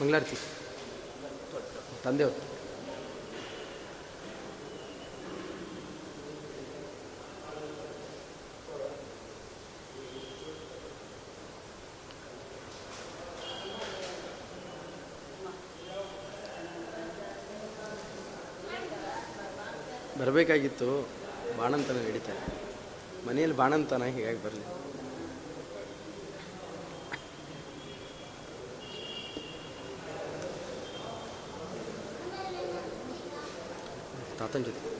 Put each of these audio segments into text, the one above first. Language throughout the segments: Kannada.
ಮಂಗಳಾರತಿ. ತಂದೆ ಹೊತ್ತು ಬರಬೇಕಾಗಿತ್ತು ಬಾಣಂತನ ನಡೀತಾರೆ ಮನೆಯಲ್ಲಿ ಬಾಣಂತನ ಹೀಗಾಗಿ ಬರಲಿ 다 던져도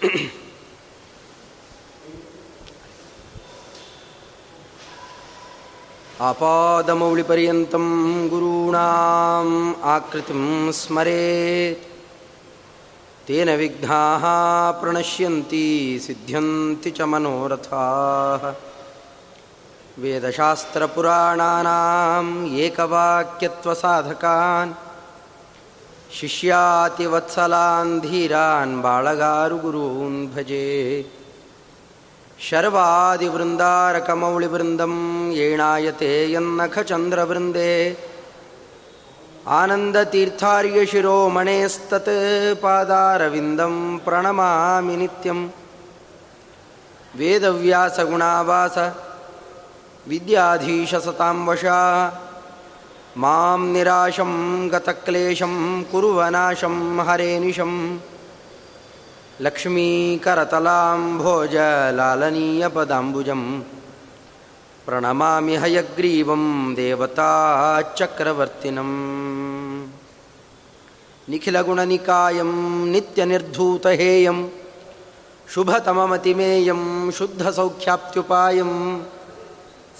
Mm-hmm. आपादमौलिपर्यन्तं गुरूणाम् आकृतिं स्मरेत्। तेन विघ्नाः प्रणश्यन्ति सिद्ध्यन्ति च मनोरथाः। वेदशास्त्रपुराणानाम् एकवाक्यत्वसाधकान् शिष्यातिवत्सलान् धीरान् बाळगारुगुरून् भजे शर्वादिवृन्दारकमौलिवृन्दं येणायते यन्नखचन्द्रवृन्दे। आनन्दतीर्थार्यशिरोमणेस्तत् पादारविन्दं प्रणमामि नित्यं वेदव्यासगुणावास विद्याधीशसतां वशा। मां निराशं गतक्लेशं कुर्वनाशं हरेनिशम् लक्ष्मीकरतलाम्भोजलालनीयपदाम्बुजं प्रणमामि हयग्रीवं देवताचक्रवर्तिनम्। निखिलगुणनिकायं नित्यनिर्धूतहेयं शुभतममतिमेयं शुद्धसौख्याप्त्युपायं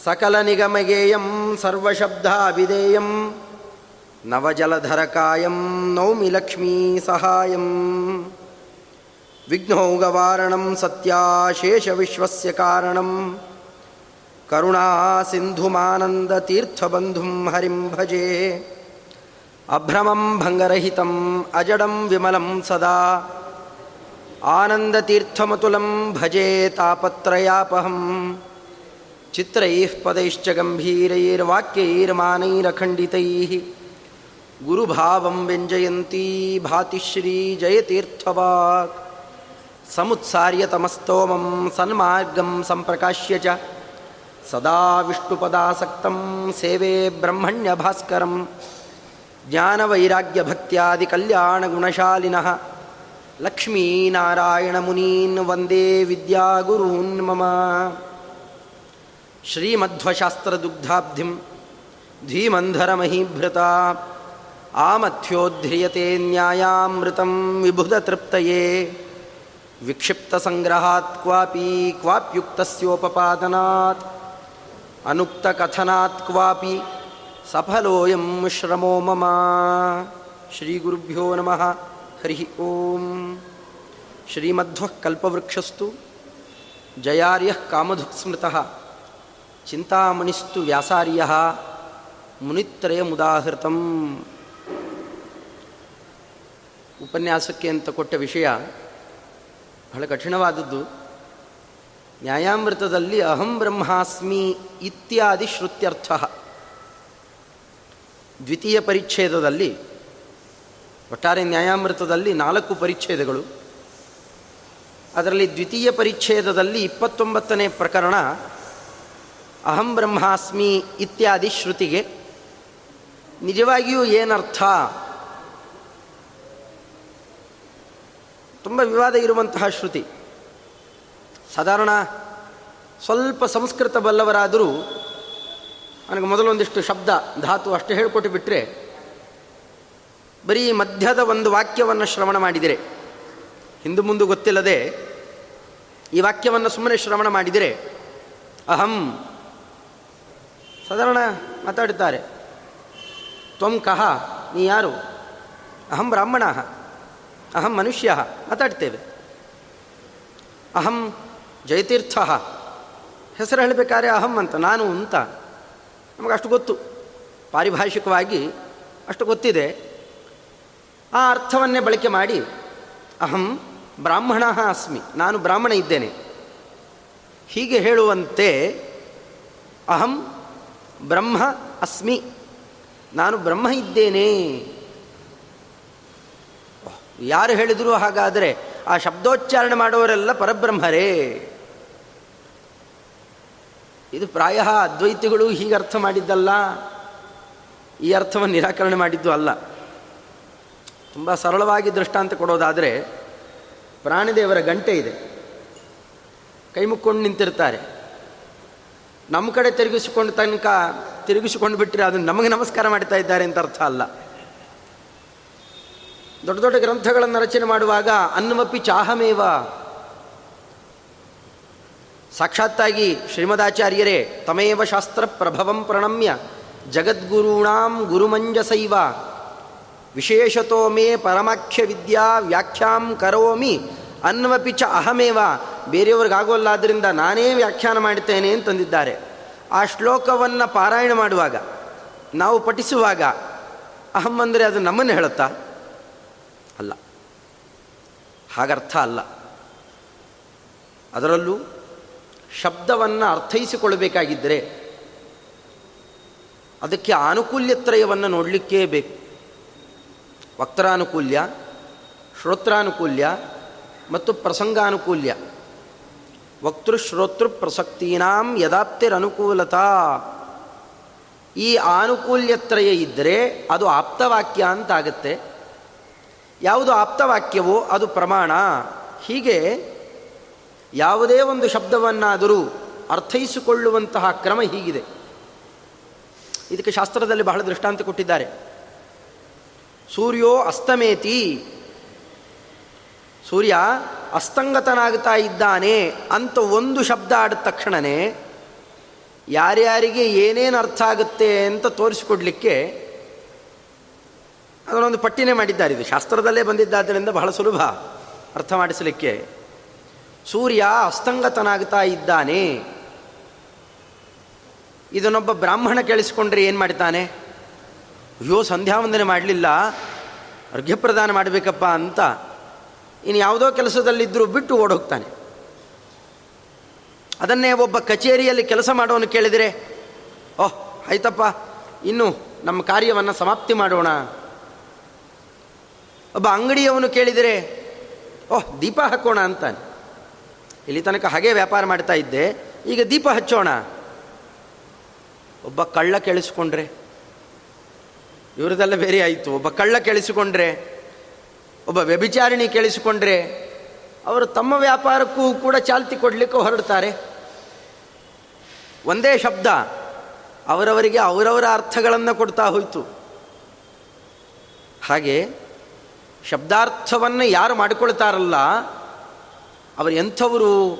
सकलनिगमगेयं सर्वशब्दाभिधेयं नवजलधरकायं नौमि लक्ष्मीसहायम् विघ्नौगवारणं सत्याशेषविश्वस्य कारणं करुणासिन्धुमानन्दतीर्थबन्धुं हरिं भजे। अभ्रमं भङ्गरहितम् अजडं विमलं सदा। आनन्दतीर्थमतुलं भजे तापत्रयापहं चित्रैः पदैश्च गम्भीरैर्वाक्यैर्मानैरखण्डितैः गुरुभावं व्यञ्जयन्ती भाति श्रीजयतीर्थवाक् समुत्सार्य तमस्तोमं सन्मार्गं सम्प्रकाश्य च सदा विष्णुपदासक्तं सेवे ब्रह्मण्यभास्करं ज्ञानवैराग्यभक्त्यादिकल्याणगुणशालिनः लक्ष्मीनारायणमुनीन् वन्दे विद्यागुरून् मम श्रीमध्वशास्त्रदुग्धाब्धिं धीमन्धरमहीभृता आमथ्योध्रियते न्यायामृतं विबुधतृप्तये ವಿಕ್ಷಿಪ್ತಸಂಗ್ರಹಾತ್ ಕ್ವಾಪಿ ಕ್ವಾಪ್ಯುಕ್ತಸ್ಯೋಪಪಾದನಾತ್. ಅನುಕ್ತಕಥನಾತ್ ಕ್ವಾಪಿ ಸಫಲೋಯಂ ಶ್ರಮೋ ಮಮ. ಶ್ರೀ ಗುರುಭ್ಯೋ ನಮಃ. ಹರಿ ಓಂ. ಶ್ರೀಮಧ್ವ ಕಲ್ಪವೃಕ್ಷಸ್ತು. ಜಯಾರ್ಯ ಕಾಮಧುಕ್ಸ್ಮೃತಃ ಚಿಂತಾಮಣಿಸ್ತು ವ್ಯಾಸಾರ್ಯ. ಮುನಿತ್ರಯ ಮುದಾಹೃತಂ. ಉಪನ್ಯಾಸಕ್ಕೆ ಅಂತ ಕೊಟ್ಟ ವಿಷಯ ಬಹಳ ಕಠಿಣವಾದದ್ದು. ನ್ಯಾಯಾಮೃತದಲ್ಲಿ ಅಹಂ ಬ್ರಹ್ಮಾಸ್ಮಿ ಇತ್ಯಾದಿ ಶ್ರುತ್ಯರ್ಥ. ದ್ವಿತೀಯ ಪರಿಚ್ಛೇದದಲ್ಲಿ, ಒಟ್ಟಾರೆ ನ್ಯಾಯಾಮೃತದಲ್ಲಿ ನಾಲ್ಕು ಪರಿಚ್ಛೇದಗಳು. ಅದರಲ್ಲಿ ದ್ವಿತೀಯ ಪರಿಚ್ಛೇದದಲ್ಲಿ ಇಪ್ಪತ್ತೊಂಬತ್ತನೇ ಪ್ರಕರಣ, ಅಹಂ ಬ್ರಹ್ಮಾಸ್ಮಿ ಇತ್ಯಾದಿ ಶ್ರುತಿಗೆ ನಿಜವಾಗಿಯೂ ಏನರ್ಥ? ತುಂಬ ವಿವಾದ ಇರುವಂತಹ ಶ್ರುತಿ. ಸಾಧಾರಣ ಸ್ವಲ್ಪ ಸಂಸ್ಕೃತ ಬಲ್ಲವರಾದರೂ ನನಗೆ ಮೊದಲೊಂದಿಷ್ಟು ಶಬ್ದ, ಧಾತು ಅಷ್ಟೇ ಹೇಳಿಕೊಟ್ಟು ಬಿಟ್ಟರೆ ಬರೀ ಮಧ್ಯದ ಒಂದು ವಾಕ್ಯವನ್ನು ಶ್ರವಣ ಮಾಡಿದರೆ, ಹಿಂದು ಮುಂದೆ ಗೊತ್ತಿಲ್ಲದೆ ಈ ವಾಕ್ಯವನ್ನು ಸುಮ್ಮನೆ ಶ್ರವಣ ಮಾಡಿದರೆ ಅಹಂ. ಸಾಧಾರಣ ಮಾತಾಡುತ್ತಾರೆ, ತ್ವಂ ಕಹ, ನೀ ಯಾರು? ಅಹಂ ಬ್ರಾಹ್ಮಣ ಅಹಂ ಮನುಷ್ಯ ಮಾತಾಡ್ತೇವೆ. ಅಹಂ ಜಯತೀರ್ಥ. ಹೆಸರು ಹೇಳಬೇಕಾದ್ರೆ ಅಹಂ ಅಂತ, ನಾನು ಅಂತ. ನಮಗೆ ಅಷ್ಟು ಗೊತ್ತು. ಪಾರಿಭಾಷಿಕವಾಗಿ ಅಷ್ಟು ಗೊತ್ತಿದೆ. ಆ ಅರ್ಥವನ್ನೇ ಬಳಕೆ ಮಾಡಿ ಅಹಂ ಬ್ರಾಹ್ಮಣ ಅಸ್ಮಿ, ನಾನು ಬ್ರಾಹ್ಮಣ ಇದ್ದೇನೆ. ಹೀಗೆ ಹೇಳುವಂತೆ ಅಹಂ ಬ್ರಹ್ಮ ಅಸ್ಮಿ, ನಾನು ಬ್ರಹ್ಮ ಇದ್ದೇನೆ. ಯಾರು ಹೇಳಿದರೂ ಹಾಗಾದರೆ ಆ ಶಬ್ದೋಚ್ಚಾರಣೆ ಮಾಡುವವರೆಲ್ಲ ಪರಬ್ರಹ್ಮರೇ. ಇದು ಪ್ರಾಯ ಅದ್ವೈತಿಗಳು ಹೀಗೆ ಅರ್ಥ ಮಾಡಿದ್ದಲ್ಲ. ಈ ಅರ್ಥವನ್ನು ನಿರಾಕರಣೆ ಮಾಡಿದ್ದು ಅಲ್ಲ. ತುಂಬ ಸರಳವಾಗಿ ದೃಷ್ಟಾಂತ ಕೊಡೋದಾದರೆ ಪ್ರಾಣಿದೇವರ ಗಂಟೆ ಇದೆ. ಕೈ ಮುಕ್ಕೊಂಡು ನಿಂತಿರ್ತಾರೆ. ನಮ್ಮ ಕಡೆ ತಿರುಗಿಸಿಕೊಂಡ ತನಕ ತಿರುಗಿಸಿಕೊಂಡು ಬಿಟ್ಟರೆ ಅದನ್ನು ನಮಗೆ ನಮಸ್ಕಾರ ಮಾಡ್ತಾ ಇದ್ದಾರೆ ಅಂತ ಅರ್ಥ ಅಲ್ಲ. ದೊಡ್ಡ ದೊಡ್ಡ ಗ್ರಂಥಗಳನ್ನು ರಚನೆ ಮಾಡುವಾಗ ಅನ್ನಮಪ್ಪಿ ಚಾಹಮೇವ. ಸಾಕ್ಷಾತ್ತಾಗಿ ಶ್ರೀಮದಾಚಾರ್ಯರೇ, ತಮೇವ ಶಾಸ್ತ್ರ ಪ್ರಭವಂ ಪ್ರಣಮ್ಯ, ಜಗದ್ಗುರುಣಾಂ ಗುರುಮಂಜಸೈವ. ವಿಶೇಷತೋ ಮೇ ಪರಮಾಖ್ಯ ವಿದ್ಯಾ ವ್ಯಾಖ್ಯಾಂ ಕರೋಮಿ ಅನ್ವಪಿ ಚ ಅಹಮೇವ. ಬೇರೆಯವ್ರಿಗಾಗೋಲ್ಲ ಆದ್ದರಿಂದ ನಾನೇ ವ್ಯಾಖ್ಯಾನ ಮಾಡುತ್ತೇನೆ ಅಂತಂದಿದ್ದಾರೆ. ಆ ಶ್ಲೋಕವನ್ನು ಪಾರಾಯಣ ಮಾಡುವಾಗ, ನಾವು ಪಠಿಸುವಾಗ, ಅಹಂ ಅಂದರೆ ಅದು ನಮ್ಮನ್ನು ಹೇಳುತ್ತಾ? ಅಲ್ಲ. ಹಾಗರ್ಥ ಅಲ್ಲ. ಅದರಲ್ಲೂ ಶಬ್ದವನ್ನು ಅರ್ಥೈಸಿಕೊಳ್ಳಬೇಕಾಗಿದ್ದರೆ ಅದಕ್ಕೆ ಆನುಕೂಲ್ಯತ್ರಯವನ್ನು ನೋಡಲಿಕ್ಕೇ ಬೇಕು. ವಕ್ತಾನುಕೂಲ್ಯ ಶ್ರೋತ್ರಾನುಕೂಲ್ಯ ಮತ್ತು ಪ್ರಸಂಗಾನುಕೂಲ್ಯ. ವಕ್ತೃಶ್ರೋತೃ ಪ್ರಸಕ್ತೀನಾಂ ಯದಾಪ್ತಿರನುಕೂಲತಾ. ಈ ಆನುಕೂಲ್ಯತ್ರಯ ಇದ್ದರೆ ಅದು ಆಪ್ತವಾಕ್ಯ ಅಂತಾಗುತ್ತೆ ಯಾವುದು ಆಪ್ತವಾಕ್ಯವೋ, ಅದು ಪ್ರಮಾಣ. ಹೀಗೆ ಯಾವುದೇ ಒಂದು ಶಬ್ದವನ್ನಾದರೂ ಅರ್ಥೈಸಿಕೊಳ್ಳುವಂತಹ ಕ್ರಮ ಹೀಗಿದೆ. ಇದಕ್ಕೆ ಶಾಸ್ತ್ರದಲ್ಲಿ ಬಹಳ ದೃಷ್ಟಾಂತ ಕೊಟ್ಟಿದ್ದಾರೆ. ಸೂರ್ಯೋ ಅಸ್ತಮೇತಿ. ಸೂರ್ಯ ಅಸ್ತಂಗತನಾಗ್ತಾ ಇದ್ದಾನೆ ಅಂತ ಒಂದು ಶಬ್ದ ಆಡಿದ ತಕ್ಷಣವೇ ಯಾರ್ಯಾರಿಗೆ ಏನೇನು ಅರ್ಥ ಆಗುತ್ತೆ ಅಂತ ತೋರಿಸಿಕೊಡ್ಲಿಕ್ಕೆ ಅದನ್ನೊಂದು ಪಟ್ಟಿನೇ ಮಾಡಿದ್ದಾರೆ. ಇದು ಶಾಸ್ತ್ರದಲ್ಲೇ ಬಂದಿದ್ದಾದ್ದರಿಂದ ಬಹಳ ಸುಲಭ ಅರ್ಥ ಮಾಡಿಸಲಿಕ್ಕೆ. ಸೂರ್ಯ ಅಸ್ತಂಗತನಾಗ್ತಾ ಇದ್ದಾನೆ. ಇದನ್ನೊಬ್ಬ ಬ್ರಾಹ್ಮಣ ಕೇಳಿಸ್ಕೊಂಡ್ರೆ ಏನು ಮಾಡ್ತಾನೆ ಅಯ್ಯೋ ಸಂಧ್ಯಾವಂದನೆ ಮಾಡಲಿಲ್ಲ. ಅರ್ಘ್ಯಪ್ರದಾನ ಮಾಡಬೇಕಪ್ಪ ಅಂತ. ಇನ್ನು ಯಾವುದೋ ಕೆಲಸದಲ್ಲಿದ್ದರೂ ಬಿಟ್ಟು ಓಡೋಗ್ತಾನೆ. ಅದನ್ನೇ ಒಬ್ಬ ಕಚೇರಿಯಲ್ಲಿ ಕೆಲಸ ಮಾಡೋನು ಕೇಳಿದರೆ, ಓಹ್, ಆಯ್ತಪ್ಪ. ಇನ್ನು ನಮ್ಮ ಕಾರ್ಯವನ್ನು ಸಮಾಪ್ತಿ ಮಾಡೋಣ. ಒಬ್ಬ ಅಂಗಡಿಯವನು ಕೇಳಿದರೆ, ಓಹ್, ದೀಪ ಹಾಕೋಣ ಅಂತಾನೆ. ಇಲ್ಲಿ ತನಕ ಹಾಗೆ ವ್ಯಾಪಾರ ಮಾಡ್ತಾ ಇದ್ದೆ, ಈಗ ದೀಪ ಹಚ್ಚೋಣ. ಒಬ್ಬ ಕಳ್ಳ ಕೇಳಿಸ್ಕೊಂಡ್ರೆ ಇವರದೆಲ್ಲ ಬೇರೆ ಆಯಿತು. ಒಬ್ಬ ಕಳ್ಳ ಕೇಳಿಸಿಕೊಂಡ್ರೆ, ಒಬ್ಬ ವ್ಯಭಿಚಾರಿಣಿ ಕೇಳಿಸಿಕೊಂಡ್ರೆ, ಅವರು ತಮ್ಮ ವ್ಯಾಪಾರಕ್ಕೂ ಕೂಡ ಚಾಲ್ತಿ ಕೊಡಲಿಕ್ಕೆ ಹೊರಡ್ತಾರೆ. ಒಂದೇ ಶಬ್ದ, ಅವರವರಿಗೆ ಅವರವರ ಅರ್ಥಗಳನ್ನು ಕೊಡ್ತಾ ಹೋಯಿತು. ಹಾಗೆ ಶಬ್ದಾರ್ಥವನ್ನು ಯಾರು ಮಾಡಿಕೊಳ್ತಾರಲ್ಲ, ಅವರು ಎಂಥವರು,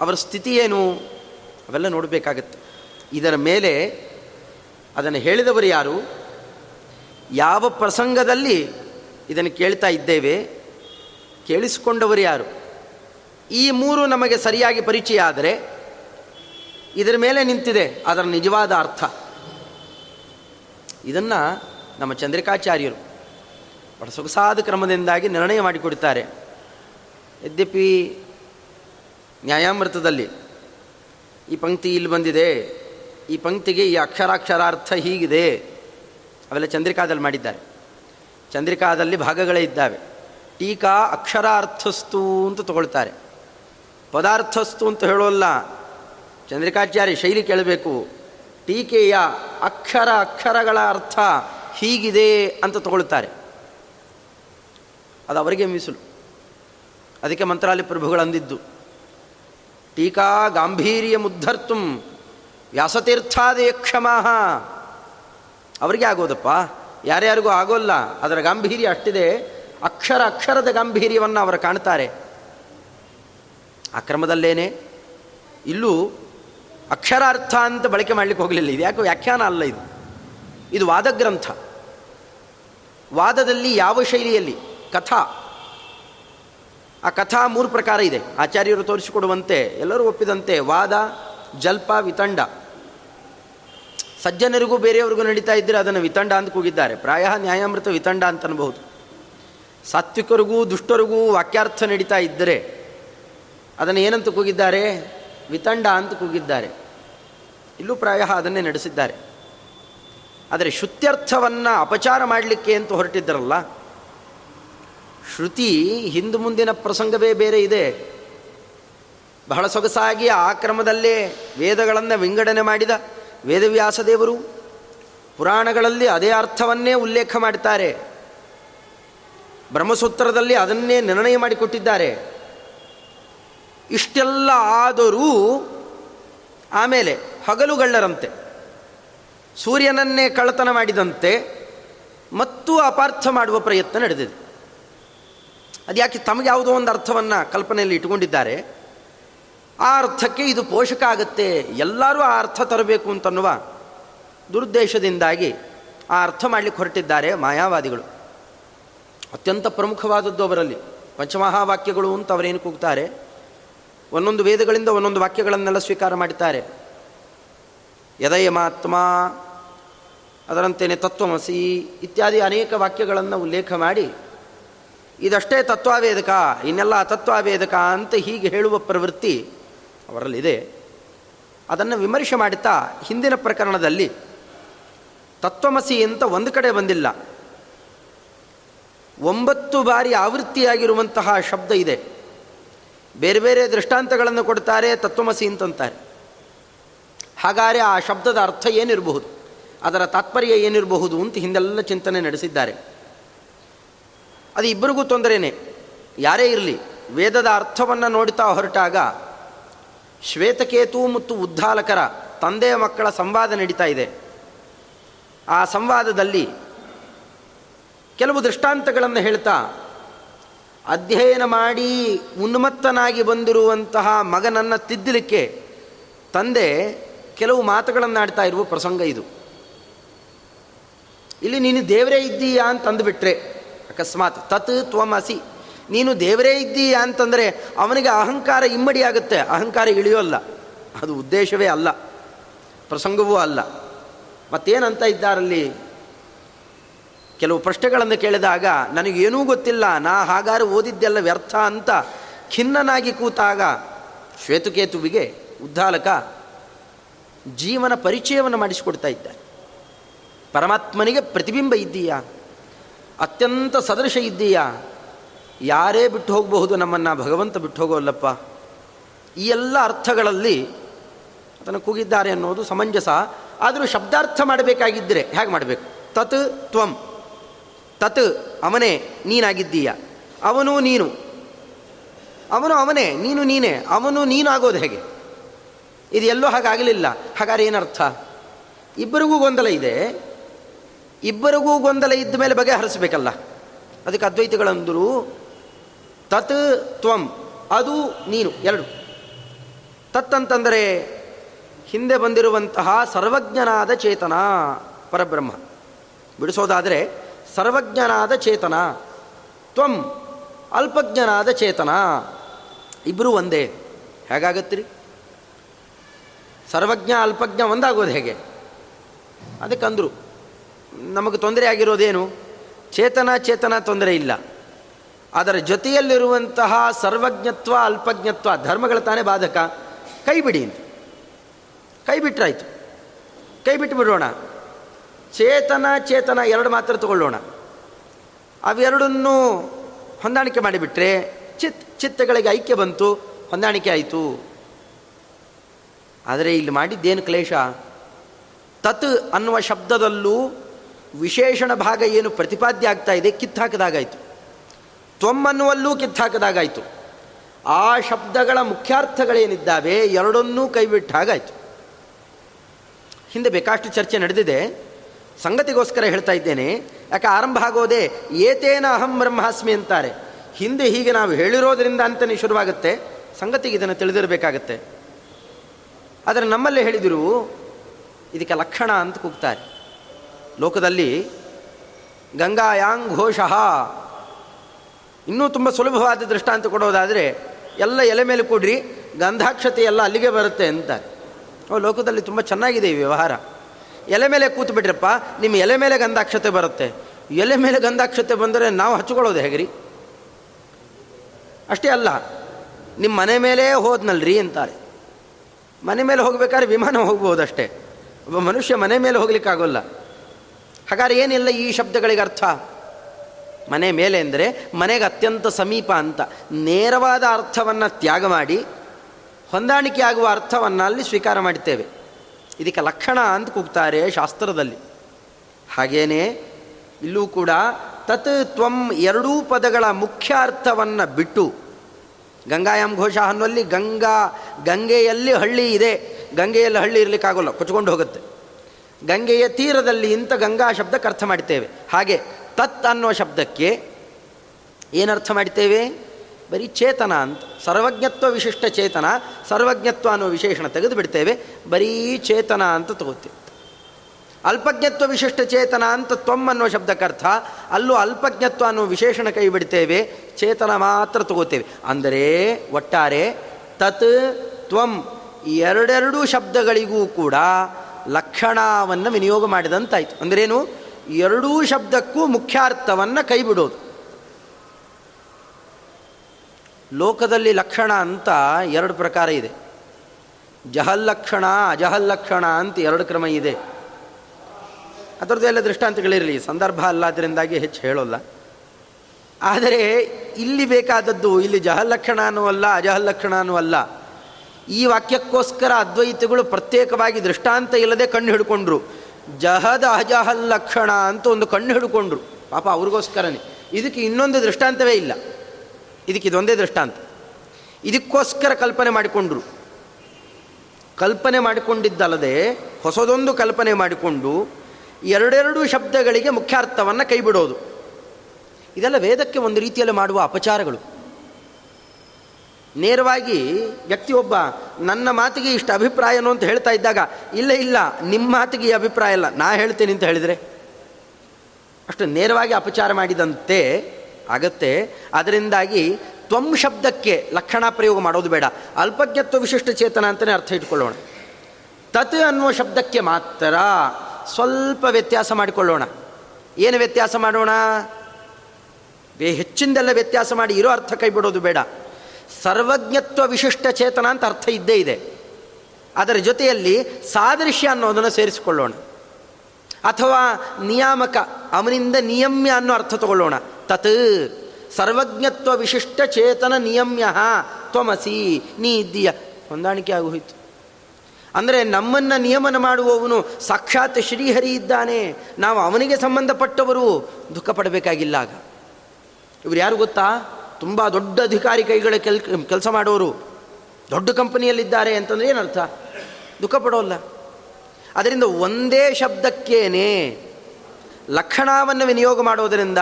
ಅವರ ಸ್ಥಿತಿ ಏನು, ಅವೆಲ್ಲ ನೋಡಬೇಕಾಗತ್ತೆ. ಇದರ ಮೇಲೆ ಅದನ್ನು ಹೇಳಿದವರು ಯಾರು? ಯಾವ ಪ್ರಸಂಗದಲ್ಲಿ ಇದನ್ನು ಕೇಳ್ತಾ ಇದ್ದೇವೆ? ಕೇಳಿಸಿಕೊಂಡವರು ಯಾರು? ಈ ಮೂರು ನಮಗೆ ಸರಿಯಾಗಿ ಪರಿಚಯ ಆದರೆ, ಇದರ ಮೇಲೆ ನಿಂತಿದೆ ಅದರ ನಿಜವಾದ ಅರ್ಥ. ಇದನ್ನು ನಮ್ಮ ಚಂದ್ರಿಕಾಚಾರ್ಯರು ಬಹಳ ಸೊಗಸಾದ ಕ್ರಮದಿಂದಾಗಿ ನಿರ್ಣಯ ಮಾಡಿಕೊಡುತ್ತಾರೆ. ಯದ್ಯಪಿ ನ್ಯಾಯಾಮೃತದಲ್ಲಿ ಈ ಪಂಕ್ತಿ ಇಲ್ಲಿ ಬಂದಿದೆ, ಈ ಪಂಕ್ತಿಗೆ ಈ ಅಕ್ಷರಾಕ್ಷರಾರ್ಥ ಹೀಗಿದೆ, ಅವೆಲ್ಲ ಚಂದ್ರಿಕಾದಲ್ಲಿ ಮಾಡಿದ್ದಾರೆ. ಚಂದ್ರಿಕಾದಲ್ಲಿ ಭಾಗಗಳೇ ಇದ್ದಾವೆ. ಟೀಕಾ ಅಕ್ಷರಾರ್ಥಸ್ತು ಅಂತ ತಗೊಳ್ತಾರೆ. ಪದಾರ್ಥಸ್ತು ಅಂತ ಹೇಳೋಲ್ಲ. ಚಂದ್ರಿಕಾಚಾರ್ಯ ಶೈಲಿ ಕೇಳಬೇಕು. ಟೀಕೆಯ ಅಕ್ಷರ ಅಕ್ಷರಗಳ ಅರ್ಥ ಹೀಗಿದೆ ಅಂತ ತಗೊಳ್ತಾರೆ. ಅದು ಅವರಿಗೆ ಮೀಸಲು. ಅದಕ್ಕೆ ಮಂತ್ರಾಲಯ ಪ್ರಭುಗಳು ಅಂದಿದ್ದು, ಟೀಕಾ ಗಾಂಭೀರ್ಯ ಮುದ್ಧರ್ತು ವ್ಯಾಸತೀರ್ಥಾದಯ ಕ್ಷಮಾಹ ಅವರಿಗೆ ಆಗೋದಪ್ಪ. ಯಾರ್ಯಾರಿಗೂ ಆಗೋಲ್ಲ. ಅದರ ಗಾಂಭೀರ್ಯ ಅಷ್ಟಿದೆ. ಅಕ್ಷರ ಅಕ್ಷರದ ಗಾಂಭೀರ್ಯವನ್ನು ಅವರು ಕಾಣ್ತಾರೆ. ಆ ಕ್ರಮದಲ್ಲೇನೆ ಇಲ್ಲೂ ಅಕ್ಷರಾರ್ಥ ಅಂತ ಬಳಕೆ ಮಾಡಲಿಕ್ಕೆ ಹೋಗಲಿಲ್ಲ. ಇದು ಯಾಕೆ ವ್ಯಾಖ್ಯಾನ ಅಲ್ಲ ಇದು. ಇದು ವಾದಗ್ರಂಥ. ವಾದದಲ್ಲಿ ಯಾವ ಶೈಲಿಯಲ್ಲಿ? ಕಥಾ. ಆ ಕಥಾ ಮೂರು ಪ್ರಕಾರ ಇದೆ. ಆಚಾರ್ಯರು ತೋರಿಸಿಕೊಡುವಂತೆ ಎಲ್ಲರೂ ಒಪ್ಪಿದಂತೆ ವಾದ, ಜಲ್ಪ, ವಿತಂಡ. ಸಜ್ಜನರಿಗೂ ಬೇರೆಯವ್ರಿಗೂ ನಡೀತಾ ಇದ್ದರೆ ಅದನ್ನು ವಿತಂಡ ಅಂತ ಕೂಗಿದ್ದಾರೆ. ಪ್ರಾಯ ನ್ಯಾಯಾಮೃತ ವಿತಂಡ ಅಂತ ಅನ್ಬಹುದು. ಸಾತ್ವಿಕರಿಗೂ ದುಷ್ಟರಿಗೂ ವಾಕ್ಯಾರ್ಥ ನಡೀತಾ ಇದ್ದರೆ ಅದನ್ನು ಏನಂತ ಕೂಗಿದ್ದಾರೆ? ವಿತಂಡ ಅಂತ ಕೂಗಿದ್ದಾರೆ. ಇಲ್ಲೂ ಪ್ರಾಯ ಅದನ್ನೇ ನಡೆಸಿದ್ದಾರೆ. ಆದರೆ ಶುತ್ಯರ್ಥವನ್ನು ಅಪಚಾರ ಮಾಡಲಿಕ್ಕೆ ಅಂತ ಹೊರಟಿದ್ದರಲ್ಲ ಶ್ರುತಿ ಹಿಂದು ಮುಂದಿನ ಪ್ರಸಂಗವೇ ಬೇರೆ ಇದೆ. ಬಹಳ ಸೊಗಸಾಗಿ ಆ ಕ್ರಮದಲ್ಲೇ ವೇದಗಳನ್ನು ವಿಂಗಡಣೆ ಮಾಡಿದ ವೇದವ್ಯಾಸ ದೇವರು ಪುರಾಣಗಳಲ್ಲಿ ಅದೇ ಅರ್ಥವನ್ನೇ ಉಲ್ಲೇಖ ಮಾಡುತ್ತಾರೆ. ಬ್ರಹ್ಮಸೂತ್ರದಲ್ಲಿ ಅದನ್ನೇ ನಿರ್ಣಯ ಮಾಡಿಕೊಟ್ಟಿದ್ದಾರೆ. ಇಷ್ಟೆಲ್ಲ ಆದರೂ ಆಮೇಲೆ ಹಗಲುಗಳ್ಳರಂತೆ, ಸೂರ್ಯನನ್ನೇ ಕಳ್ಳತನ ಮಾಡಿದಂತೆ, ಮತ್ತು ಅಪಾರ್ಥ ಮಾಡುವ ಪ್ರಯತ್ನ ನಡೆದಿದೆ. ಅದು ಯಾಕೆ ತಮಗೆ ಯಾವುದೋ ಒಂದು ಅರ್ಥವನ್ನು ಕಲ್ಪನೆಯಲ್ಲಿ ಇಟ್ಟುಕೊಂಡಿದ್ದಾರೆ. ಆ ಅರ್ಥಕ್ಕೆ ಇದು ಪೋಷಕ ಆಗುತ್ತೆ. ಎಲ್ಲರೂ ಆ ಅರ್ಥ ತರಬೇಕು ಅಂತನ್ನುವ ದುರುದ್ದೇಶದಿಂದಾಗಿ ಆ ಅರ್ಥ ಮಾಡಲಿಕ್ಕೆ ಹೊರಟಿದ್ದಾರೆ ಮಾಯಾವಾದಿಗಳು. ಅತ್ಯಂತ ಪ್ರಮುಖವಾದದ್ದು ಅವರಲ್ಲಿ. ಪಂಚಮಹಾವಾಕ್ಯಗಳು ಅಂತ ಅವರೇನು ಕೂಗ್ತಾರೆ? ಒಂದೊಂದು ವೇದಗಳಿಂದ ಒಂದೊಂದು ವಾಕ್ಯಗಳನ್ನೆಲ್ಲ ಸ್ವೀಕಾರ ಮಾಡುತ್ತಾರೆ ಯದಯಮಾತ್ಮ ಅದರಂತೆಯೇ ತತ್ವಮಸಿ, ಇತ್ಯಾದಿ ಅನೇಕ ವಾಕ್ಯಗಳನ್ನು ಉಲ್ಲೇಖ ಮಾಡಿ ಇದಷ್ಟೇ ತತ್ವಾವೇದಕ, ಇನ್ನೆಲ್ಲ ತತ್ವಾವೇದಕ ಅಂತ ಹೀಗೆ ಹೇಳುವ ಪ್ರವೃತ್ತಿ ಅವರಲ್ಲಿದೆ. ಅದನ್ನು ವಿಮರ್ಶೆ ಮಾಡುತ್ತಾ ಹಿಂದಿನ ಪ್ರಕರಣದಲ್ಲಿ ತತ್ವಮಸಿ ಅಂತ ಒಂದು ಕಡೆ ಬಂದಿಲ್ಲ. ಒಂಬತ್ತು ಬಾರಿ ಆವೃತ್ತಿಯಾಗಿರುವಂತಹ ಶಬ್ದ ಇದೆ. ಬೇರೆ ಬೇರೆ ದೃಷ್ಟಾಂತಗಳನ್ನು ಕೊಡ್ತಾರೆ ತತ್ವಮಸಿ ಅಂತಂತಾರೆ. ಹಾಗಾದರೆ ಆ ಶಬ್ದದ ಅರ್ಥ ಏನಿರಬಹುದು? ಅದರ ತಾತ್ಪರ್ಯ ಏನಿರಬಹುದು ಅಂತ ಹಿಂದೆಲ್ಲ ಚಿಂತನೆ ನಡೆಸಿದ್ದಾರೆ. ಅದು ಇಬ್ಬರಿಗೂ ತೊಂದರೆಯೇ ಯಾರೇ ಇರಲಿ, ವೇದದ ಅರ್ಥವನ್ನು ನೋಡ್ತಾ ಹೊರಟಾಗ ಶ್ವೇತಕೇತು ಮತ್ತು ಉದ್ದಾಲಕರ ತಂದೆಯ ಮಕ್ಕಳ ಸಂವಾದ ನಡೀತಾ ಇದೆ. ಆ ಸಂವಾದದಲ್ಲಿ ಕೆಲವು ದೃಷ್ಟಾಂತಗಳನ್ನು ಹೇಳ್ತಾ, ಅಧ್ಯಯನ ಮಾಡಿ ಉನ್ಮತ್ತನಾಗಿ ಬಂದಿರುವಂತಹ ಮಗನನ್ನು ತಿದ್ದಲಿಕ್ಕೆ ತಂದೆ ಕೆಲವು ಮಾತುಗಳನ್ನಾಡ್ತಾ ಇರುವ ಪ್ರಸಂಗ ಇದು. ಇಲ್ಲಿ ನೀನು ದೇವರೇ ಇದ್ದೀಯಾ ಅಂತ ಅಂದುಬಿಟ್ರೆ ಅಕಸ್ಮಾತ್ ತತ್ ತ್ವಮಸಿ. ನೀನು ದೇವರೇ ಇದ್ದೀಯ ಅಂತಂದರೆ ಅವನಿಗೆ ಅಹಂಕಾರ ಇಮ್ಮಡಿ ಆಗುತ್ತೆ ಅಹಂಕಾರ ಇಳಿಯೋಲ್ಲ ಅದು ಉದ್ದೇಶವೇ ಅಲ್ಲ. ಪ್ರಸಂಗವೂ ಅಲ್ಲ. ಮತ್ತೇನಂತ ಇದ್ದಾರಲ್ಲಿ? ಕೆಲವು ಪ್ರಶ್ನೆಗಳನ್ನು ಕೇಳಿದಾಗ ನನಗೇನೂ ಗೊತ್ತಿಲ್ಲ. ನಾ ಹಾಗಾದ್ರೆ ಓದಿದ್ದೆಲ್ಲ ವ್ಯರ್ಥ ಅಂತ ಖಿನ್ನನಾಗಿ ಕೂತಾಗ ಶ್ವೇತುಕೇತುವಿಗೆ ಉದ್ದಾಲಕ ಜೀವನ ಪರಿಚಯವನ್ನು ಮಾಡಿಸಿಕೊಡ್ತಾ ಇದ್ದಾನೆ. ಪರಮಾತ್ಮನಿಗೆ ಪ್ರತಿಬಿಂಬ ಇದ್ದೀಯಾ? ಅತ್ಯಂತ ಸದೃಶ ಇದ್ದೀಯಾ? ಯಾರೇ ಬಿಟ್ಟು ಹೋಗಬಹುದು ನಮ್ಮನ್ನು, ಭಗವಂತ ಬಿಟ್ಟು ಹೋಗೋಲ್ಲಪ್ಪ ಈ ಎಲ್ಲ ಅರ್ಥಗಳಲ್ಲಿ ಅದನ್ನು ಕೂಗಿದ್ದಾರೆ ಅನ್ನೋದು ಸಮಂಜಸ. ಆದರೂ ಶಬ್ದಾರ್ಥ ಮಾಡಬೇಕಾಗಿದ್ದರೆ ಹೇಗೆ ಮಾಡಬೇಕು? ತತ್ ತ್ವಂ. ತತ್ ಅವನೇ, ನೀನಾಗಿದ್ದೀಯ? ಅವನು ನೀನು. ಅವನು ಅವನೇ, ನೀನು ನೀನೇ. ಅವನು ನೀನು ಆಗೋದು ಹೇಗೆ? ಇದು ಎಲ್ಲೋ ಹಾಗಾಗಲಿಲ್ಲ. ಹಾಗಾದ್ರೆ ಏನರ್ಥ? ಇಬ್ಬರಿಗೂ ಗೊಂದಲ ಇದೆ. ಇಬ್ಬರಿಗೂ ಗೊಂದಲ ಇದ್ದ ಮೇಲೆ ಬಗೆಹರಿಸಬೇಕಲ್ಲ ಅದಕ್ಕೆ ಅದ್ವೈತಗಳಂದರು, ತತ್ ತ್ವಂ, ಅದು ನೀನು, ಎರಡು. ತತ್ ಅಂತಂದರೆ ಹಿಂದೆ ಬಂದಿರುವಂತಹ ಸರ್ವಜ್ಞನಾದ ಚೇತನ, ಪರಬ್ರಹ್ಮ. ಬಿಡಿಸೋದಾದರೆ, ಸರ್ವಜ್ಞನಾದ ಚೇತನ, ತ್ವಂ, ಅಲ್ಪಜ್ಞನಾದ ಚೇತನ. ಇಬ್ಬರೂ ಒಂದೇ. ಹೇಗಾಗತ್ತೀರಿ? ಸರ್ವಜ್ಞ, ಅಲ್ಪಜ್ಞ ಒಂದಾಗೋದು ಹೇಗೆ? ಅದಕ್ಕಂದರು. ನಮಗೆ ತೊಂದರೆ ಆಗಿರೋದೇನು? ಚೇತನ ಚೇತನ ತೊಂದರೆ ಇಲ್ಲ. ಅದರ ಜೊತೆಯಲ್ಲಿರುವಂತಹ ಸರ್ವಜ್ಞತ್ವ, ಅಲ್ಪಜ್ಞತ್ವ, ಧರ್ಮಗಳ ತಾನೇ ಬಾಧಕ. ಕೈ ಬಿಡಿ ಅಂತ. ಕೈ ಬಿಟ್ಟರಾಯ್ತು ಕೈ ಬಿಟ್ಟು ಬಿಡೋಣ ಚೇತನ ಚೇತನ ಎರಡು ಮಾತ್ರ ತಗೊಳ್ಳೋಣ. ಅವೆರಡನ್ನೂ ಹೊಂದಾಣಿಕೆ ಮಾಡಿಬಿಟ್ರೆ ಚಿತ್, ಚಿತ್ತಗಳಿಗೆ ಐಕ್ಯ ಬಂತು, ಹೊಂದಾಣಿಕೆ ಆಯಿತು. ಆದರೆ ಇಲ್ಲಿ ಮಾಡಿದ್ದೇನು ಕ್ಲೇಶ? ತತ್ ಅನ್ನುವ ಶಬ್ದದಲ್ಲೂ ವಿಶೇಷಣ ಭಾಗ ಏನು ಪ್ರತಿಪಾದ್ಯ ಆಗ್ತಾ ಇದೆ, ಕಿತ್ತಾಕದಾಗಾಯಿತು. ತ್ವಮ್ಮನ್ನುವಲ್ಲೂ ಕಿತ್ತಾಕದಾಗಾಯಿತು. ಆ ಶಬ್ದಗಳ ಮುಖ್ಯಾರ್ಥಗಳೇನಿದ್ದಾವೆ, ಎರಡನ್ನೂ ಕೈಬಿಟ್ಟ ಹಾಗಾಯಿತು. ಹಿಂದೆ ಬೇಕಾಷ್ಟು ಚರ್ಚೆ ನಡೆದಿದೆ. ಸಂಗತಿಗೋಸ್ಕರ ಹೇಳ್ತಾ ಇದ್ದೇನೆ, ಯಾಕೆ ಆರಂಭ ಆಗೋದೆ, ಏತೇನ ಅಹಂ ಬ್ರಹ್ಮಾಸ್ಮಿ ಅಂತಾರೆ. ಹಿಂದೆ ಹೀಗೆ ನಾವು ಹೇಳಿರೋದ್ರಿಂದ ಅಂತಲೇ ಶುರುವಾಗುತ್ತೆ, ಸಂಗತಿಗೆ ಇದನ್ನು ತಿಳಿದಿರಬೇಕಾಗತ್ತೆ. ಆದರೆ ನಮ್ಮಲ್ಲೇ ಹೇಳಿದರು, ಇದಕ್ಕೆ ಲಕ್ಷಣ ಅಂತ ಕೂಗ್ತಾರೆ. ಲೋಕದಲ್ಲಿ ಗಂಗಾಯಾಂಗ್ ಘೋಷಃ ಇನ್ನೂ ತುಂಬ ಸುಲಭವಾದ ದೃಷ್ಟಾಂತ ಕೊಡೋದಾದರೆ, ಎಲ್ಲ ಎಲೆ ಮೇಲೆ ಕೊಡ್ರಿ ಗಂಧಾಕ್ಷತೆ ಎಲ್ಲ ಅಲ್ಲಿಗೆ ಬರುತ್ತೆ ಅಂತಾರೆ ಓ, ಲೋಕದಲ್ಲಿ ತುಂಬ ಚೆನ್ನಾಗಿದೆ ಈ ವ್ಯವಹಾರ. ಎಲೆ ಮೇಲೆ ಕೂತು ಬಿಟ್ರಪ್ಪ ನಿಮ್ಮ ಎಲೆ ಮೇಲೆ ಗಂಧಾಕ್ಷತೆ ಬರುತ್ತೆ. ಎಲೆ ಮೇಲೆ ಗಂಧಾಕ್ಷತೆ ಬಂದರೆ ನಾವು ಹಚ್ಕೊಳ್ಳೋದು ಹೇಗ್ರಿ? ಅಷ್ಟೇ ಅಲ್ಲ, ನಿಮ್ಮ ಮನೆ ಮೇಲೆ ಹೋದ್ನಲ್ರಿ ಅಂತಾರೆ. ಮನೆ ಮೇಲೆ ಹೋಗ್ಬೇಕಾದ್ರೆ ವಿಮಾನ ಹೋಗ್ಬೋದಷ್ಟೇ. ಒಬ್ಬ ಮನುಷ್ಯ ಮನೆ ಮೇಲೆ ಹೋಗ್ಲಿಕ್ಕಾಗೋಲ್ಲ. ಹಾಗಾದ್ರೆ ಏನಿಲ್ಲ ಈ ಶಬ್ದಗಳಿಗೆ ಅರ್ಥ? ಮನೆ ಮೇಲೆ ಅಂದರೆ ಮನೆಗೆ ಅತ್ಯಂತ ಸಮೀಪ ಅಂತ. ನೇರವಾದ ಅರ್ಥವನ್ನು ತ್ಯಾಗ ಮಾಡಿ, ಹೊಂದಾಣಿಕೆ ಆಗುವ ಅರ್ಥವನ್ನು ಅಲ್ಲಿ ಸ್ವೀಕಾರ ಮಾಡುತ್ತೇವೆ ಇದಕ್ಕೆ ಲಕ್ಷಣ ಅಂತ ಕೂಗ್ತಾರೆ ಶಾಸ್ತ್ರದಲ್ಲಿ. ಹಾಗೇನೇ ಇಲ್ಲೂ ಕೂಡ ತತ್ ತ್ವಂ ಎರಡೂ ಪದಗಳ ಮುಖ್ಯ ಅರ್ಥವನ್ನು ಬಿಟ್ಟು, ಗಂಗಾಯಾಮ್ ಘೋಷ ಅನ್ನುವಲ್ಲಿ ಗಂಗಾ, ಗಂಗೆಯಲ್ಲಿ ಹಳ್ಳಿ ಇದೆ. ಗಂಗೆಯಲ್ಲಿ ಹಳ್ಳಿ ಇರಲಿಕ್ಕಾಗೋಲ್ಲ, ಕೊಚ್ಕೊಂಡು ಹೋಗುತ್ತೆ. ಗಂಗೆಯ ತೀರದಲ್ಲಿ ಇಂಥ ಗಂಗಾ ಶಬ್ದಕ್ಕೆ ಅರ್ಥ ಮಾಡ್ತೇವೆ. ಹಾಗೆ ತತ್ ಅನ್ನೋ ಶಬ್ದಕ್ಕೆ ಏನರ್ಥ ಮಾಡ್ತೇವೆ? ಬರೀ ಚೇತನ ಅಂತ. ಸರ್ವಜ್ಞತ್ವ ವಿಶಿಷ್ಟ ಚೇತನ, ಸರ್ವಜ್ಞತ್ವ ಅನ್ನೋ ವಿಶೇಷಣ ತೆಗೆದು ಬಿಡ್ತೇವೆ. ಬರೀ ಚೇತನ ಅಂತ ತಗೋತೇವೆ. ಅಲ್ಪಜ್ಞತ್ವ ವಿಶಿಷ್ಟ ಚೇತನ ಅಂತ ತ್ವಮ್ ಅನ್ನೋ ಶಬ್ದಕ್ಕರ್ಥ ಅಲ್ಲೂ ಅಲ್ಪಜ್ಞತ್ವ ಅನ್ನೋ ವಿಶೇಷಣ ಕೈ ಬಿಡ್ತೇವೆ. ಚೇತನ ಮಾತ್ರ ತಗೋತೇವೆ. ಅಂದರೆ ಒಟ್ಟಾರೆ ತತ್, ತ್ವಂ ಎರಡೆರಡು ಶಬ್ದಗಳಿಗೂ ಕೂಡ ಲಕ್ಷಣವನ್ನು ವಿನಿಯೋಗ ಮಾಡಿದಂತಾಯಿತು. ಅಂದ್ರೇನು? ಎರಡೂ ಶಬ್ದಕ್ಕೂ ಮುಖ್ಯಾರ್ಥವನ್ನು ಕೈ ಬಿಡೋದು ಲೋಕದಲ್ಲಿ ಲಕ್ಷಣ ಅಂತ ಎರಡು ಪ್ರಕಾರ ಇದೆ. ಜಹಲ್ಲಕ್ಷಣ ಅಜಹಲ್ಲಕ್ಷಣ ಅಂತ ಎರಡು ಕ್ರಮ ಇದೆ. ಅದರದ್ದೆಲ್ಲ ದೃಷ್ಟಾಂತಗಳಿರಲಿ ಸಂದರ್ಭ ಅಲ್ಲ ಅದರಿಂದಾಗಿ ಹೆಚ್ಚು ಹೇಳೋಲ್ಲ. ಆದರೆ ಇಲ್ಲಿ ಬೇಕಾದದ್ದು ಇಲ್ಲಿ ಜಹಲ್ಲಕ್ಷಣನೂ ಅಲ್ಲ ಅಜಹಲ್ಲಕ್ಷಣನೂ ಅಲ್ಲ. ಈ ವಾಕ್ಯಕ್ಕೋಸ್ಕರ ಅದ್ವೈತಗಳು ಪ್ರತ್ಯೇಕವಾಗಿ ದೃಷ್ಟಾಂತ ಇಲ್ಲದೆ ಕಣ್ಣು ಹಿಡ್ಕೊಂಡ್ರು. ಜಹದ ಅಜಹಲ್ಲಕ್ಷಣ ಅಂತ ಒಂದು ಕಣ್ಣು ಹಿಡ್ಕೊಂಡ್ರು. ಪಾಪ ಅವ್ರಿಗೋಸ್ಕರನೇ. ಇದಕ್ಕೆ ಇನ್ನೊಂದು ದೃಷ್ಟಾಂತವೇ ಇಲ್ಲ. ಇದಕ್ಕೆ ಇದೊಂದೇ ದೃಷ್ಟಾಂತ. ಇದಕ್ಕೋಸ್ಕರ ಕಲ್ಪನೆ ಮಾಡಿಕೊಂಡ್ರು. ಕಲ್ಪನೆ ಮಾಡಿಕೊಂಡಿದ್ದಲ್ಲದೆ ಹೊಸದೊಂದು ಕಲ್ಪನೆ ಮಾಡಿಕೊಂಡು ಎರಡೆರಡು ಶಬ್ದಗಳಿಗೆ ಮುಖ್ಯಾರ್ಥವನ್ನು ಕೈಬಿಡೋದು. ಇದೆಲ್ಲ ವೇದಕ್ಕೆ ಒಂದು ರೀತಿಯಲ್ಲಿ ಮಾಡುವ ಅಪಚಾರಗಳು. ನೇರವಾಗಿ ವ್ಯಕ್ತಿಯೊಬ್ಬ ನನ್ನ ಮಾತಿಗೆ ಇಷ್ಟು ಅಭಿಪ್ರಾಯನೋ ಅಂತ ಹೇಳ್ತಾ ಇದ್ದಾಗ, ಇಲ್ಲ ಇಲ್ಲ ನಿಮ್ಮ ಮಾತಿಗೆ ಈ ಅಭಿಪ್ರಾಯ ಇಲ್ಲ, ನಾ ಹೇಳ್ತೇನೆ ಅಂತ ಹೇಳಿದರೆ? ಅಷ್ಟು ನೇರವಾಗಿ ಅಪಚಾರ ಮಾಡಿದಂತೆ ಆಗತ್ತೆ. ಅದರಿಂದಾಗಿ ತ್ವಂ ಶಬ್ದಕ್ಕೆ ಲಕ್ಷಣ ಪ್ರಯೋಗ ಮಾಡೋದು ಬೇಡ. ಅಲ್ಪಜ್ಞತ್ವ ವಿಶಿಷ್ಟ ಚೇತನ ಅಂತಲೇ ಅರ್ಥ ಇಟ್ಕೊಳ್ಳೋಣ. ತತ್ ಅನ್ನುವ ಶಬ್ದಕ್ಕೆ ಮಾತ್ರ ಸ್ವಲ್ಪ ವ್ಯತ್ಯಾಸ ಮಾಡಿಕೊಳ್ಳೋಣ. ಏನು ವ್ಯತ್ಯಾಸ ಮಾಡೋಣ? ಹೆಚ್ಚಿಂದೆಲ್ಲ ವ್ಯತ್ಯಾಸ ಮಾಡಿ ಇರೋ ಅರ್ಥ ಕೈ ಬಿಡೋದು ಬೇಡ. ಸರ್ವಜ್ಞತ್ವ ವಿಶಿಷ್ಟ ಚೇತನ ಅಂತ ಅರ್ಥ ಇದ್ದೇ ಇದೆ. ಅದರ ಜೊತೆಯಲ್ಲಿ ಸಾದೃಶ್ಯ ಅನ್ನೋದನ್ನು ಸೇರಿಸಿಕೊಳ್ಳೋಣ. ಅಥವಾ ನಿಯಾಮಕ, ಅವನಿಂದ ನಿಯಮ್ಯ ಅನ್ನೋ ಅರ್ಥ ತಗೊಳ್ಳೋಣ. ತತ್ ಸರ್ವಜ್ಞತ್ವ ವಿಶಿಷ್ಟ ಚೇತನ ನಿಯಮ್ಯ ತ್ವಮಸಿ ನೀ ಇದ್ದೀಯ ಹೊಂದಾಣಿಕೆ ಆಗೋಯಿತು. ಅಂದರೆ ನಮ್ಮನ್ನು ನಿಯಮನ ಮಾಡುವವನು ಸಾಕ್ಷಾತ್ ಶ್ರೀಹರಿ ಇದ್ದಾನೆ. ನಾವು ಅವನಿಗೆ ಸಂಬಂಧಪಟ್ಟವರು ದುಃಖ ಪಡಬೇಕಾಗಿಲ್ಲ ಆಗ. ಇವರು ಯಾರು ಗೊತ್ತಾ? ತುಂಬ ದೊಡ್ಡ ಅಧಿಕಾರಿ ಕೈಗಳ ಕೆಲ್, ಕೆಲಸ ಮಾಡೋರು ದೊಡ್ಡ ಕಂಪನಿಯಲ್ಲಿದ್ದಾರೆ ಅಂತಂದ್ರೆ ಏನರ್ಥ? ದುಃಖ ಪಡೋಲ್ಲ. ಅದರಿಂದ ಒಂದೇ ಶಬ್ದಕ್ಕೇನೆ ಲಕ್ಷಣವನ್ನು ವಿನಿಯೋಗ ಮಾಡೋದರಿಂದ